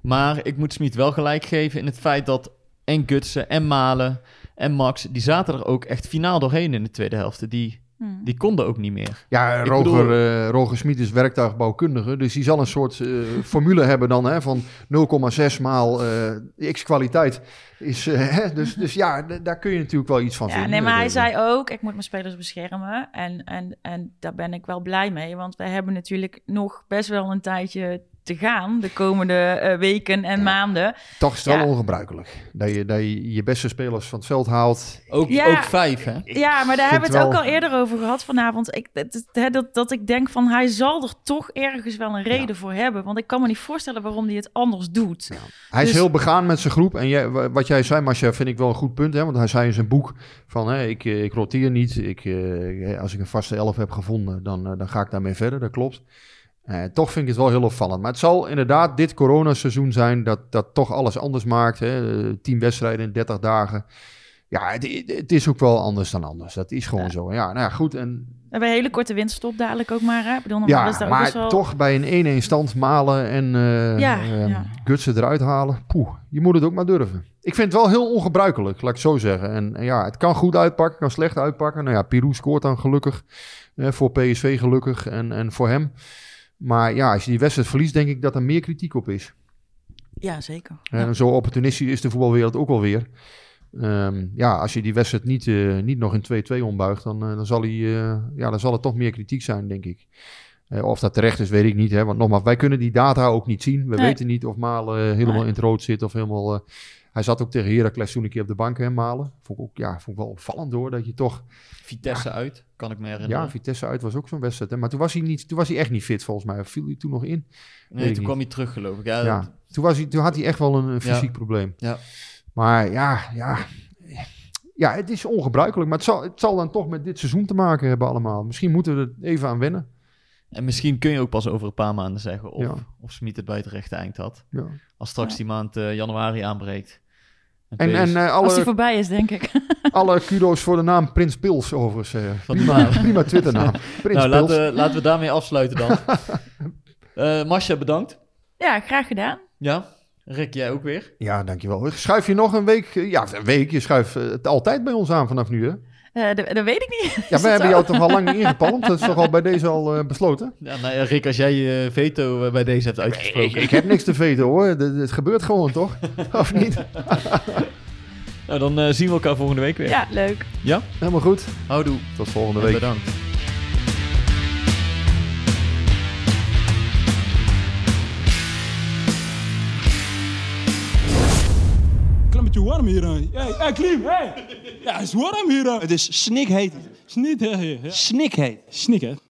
Maar ik moet Smit wel gelijk geven in het feit dat en Gutsen en Malen en Max, die zaten er ook echt finaal doorheen in de tweede helft. Die, Hmm. die konden ook niet meer. Ja, Ik Roger, bedoel- eh, Roger Smit is werktuigbouwkundige. Dus die zal een soort eh, formule hebben dan hè, van 0,6 maal eh, x kwaliteit. Is, hè, dus, dus ja, daar kun je natuurlijk wel iets van Ja, vinden. nee, maar hij zei ook, ik moet mijn spelers beschermen. En, en, en daar ben ik wel blij mee. Want we hebben natuurlijk nog best wel een tijdje te gaan de komende eh, weken en maanden. Toch is het wel ongebruikelijk. Dat je, dat je je beste spelers van het veld haalt. Ook, Ja. ook vijf, hè? Ja, maar daar hebben we het ook al eerder over gehad vanavond. Ik, dat, dat- dat, ik denk van hij zal er toch ergens wel een reden voor hebben. Want ik kan me niet voorstellen waarom hij het anders doet. Hij is Dus- heel begaan met zijn groep. En jij, wa- wat jij zei, Masha, vind ik wel een goed punt. Hè? Want hij zei in zijn boek van, hè, ik, eh, ik roteer niet. Ik, eh, als ik een vaste elf heb gevonden, dan, dan ga ik daarmee verder. Dat klopt. Eh, toch vind ik het wel heel opvallend. Maar het zal inderdaad dit coronaseizoen zijn dat, dat toch alles anders maakt. Hè? Eh, Tien wedstrijden in 30 dagen. Ja, het, het is ook wel anders dan anders. Dat is gewoon Ja. zo. Ja, nou ja, goed. En We hebben een hele korte winststop dadelijk ook maar. Hè? Ik bedoel, is ja, maar wel... toch bij een 1-1 stand malen en Ja, ja. gutsen eruit halen. Poeh, je moet het ook maar durven. Ik vind het wel heel ongebruikelijk, laat ik zo zeggen. En, en ja, het kan goed uitpakken, kan slecht uitpakken. Nou ja, Pirou scoort dan gelukkig. voor PSV gelukkig en, en voor hem. Maar ja, als je die wedstrijd verliest, denk ik dat er meer kritiek op is. Ja, zeker. En zo opportunistisch is de voetbalwereld ook alweer. Ehm ja, als je die wedstrijd niet, eh, niet nog in 2-2 ombuigt, dan, eh, dan, zal hij, eh, ja, dan zal er toch meer kritiek zijn, denk ik. Of dat terecht is, weet ik niet. Hè? Want nogmaals, wij kunnen die data ook niet zien. We Nee. weten niet of Malen helemaal Nee. in het rood zit of helemaal... hij zat ook tegen Heracles toen een keer op de bank, Malen. Vond ik, ook, ja, vond ik wel opvallend hoor, dat je toch... Vitesse uit, kan ik me herinneren. Ja, Vitesse uit was ook zo'n wedstrijd. Hè? Maar toen was, hij niet, toen was hij echt niet fit, volgens mij. Of viel hij toen nog in? nee, toen kwam hij terug, geloof ik. Ja, Ja, dat- toen, was hij, toen had hij echt wel een, een Ja. fysiek probleem. Ja. Maar ja, ja, ja, het is ongebruikelijk. Maar het zal, het zal dan toch met dit seizoen te maken hebben allemaal. Misschien moeten we er even aan wennen. En misschien kun je ook pas over een paar maanden zeggen of, Ja. of Smit het bij het rechte eind had. Ja. Als straks Ja. die maand eh, januari aanbreekt. En, en eh, Als die alle, voorbij is, denk ik. alle kudo's voor de naam Prins Pils overigens. eh, Van de prima, naam. prima Twitternaam. Prins nou, Pils. laten, we- laten we daarmee afsluiten dan. Eh Masha, bedankt. Ja, graag gedaan. Ja, Rick, jij ook weer. Ja, dankjewel. Schuif je nog een week? eh, Ja, een week. Je schuift eh, het altijd bij ons aan vanaf nu, hè? Eh, dat, dat weet ik niet. Ja, we hebben zo? jou toch al lang niet ingepalmd? Dat is toch al bij deze al eh, besloten? Ja, nou ja, Rick, als jij je veto eh, bij deze hebt uitgesproken. Ik, ik heb niks te veten, hoor. Het, gebeurt gewoon, toch? Of niet? Nou, dan eh, zien we elkaar volgende week weer. Ja, leuk. Ja? Helemaal goed. Houdoe. Tot volgende En week. bedankt. Beetje warm hier. hè. Hey, Klim, hey. Ja, het is warm hier. Het is snikheet. Snik, hè, hè. Snikheet. Snik, hè.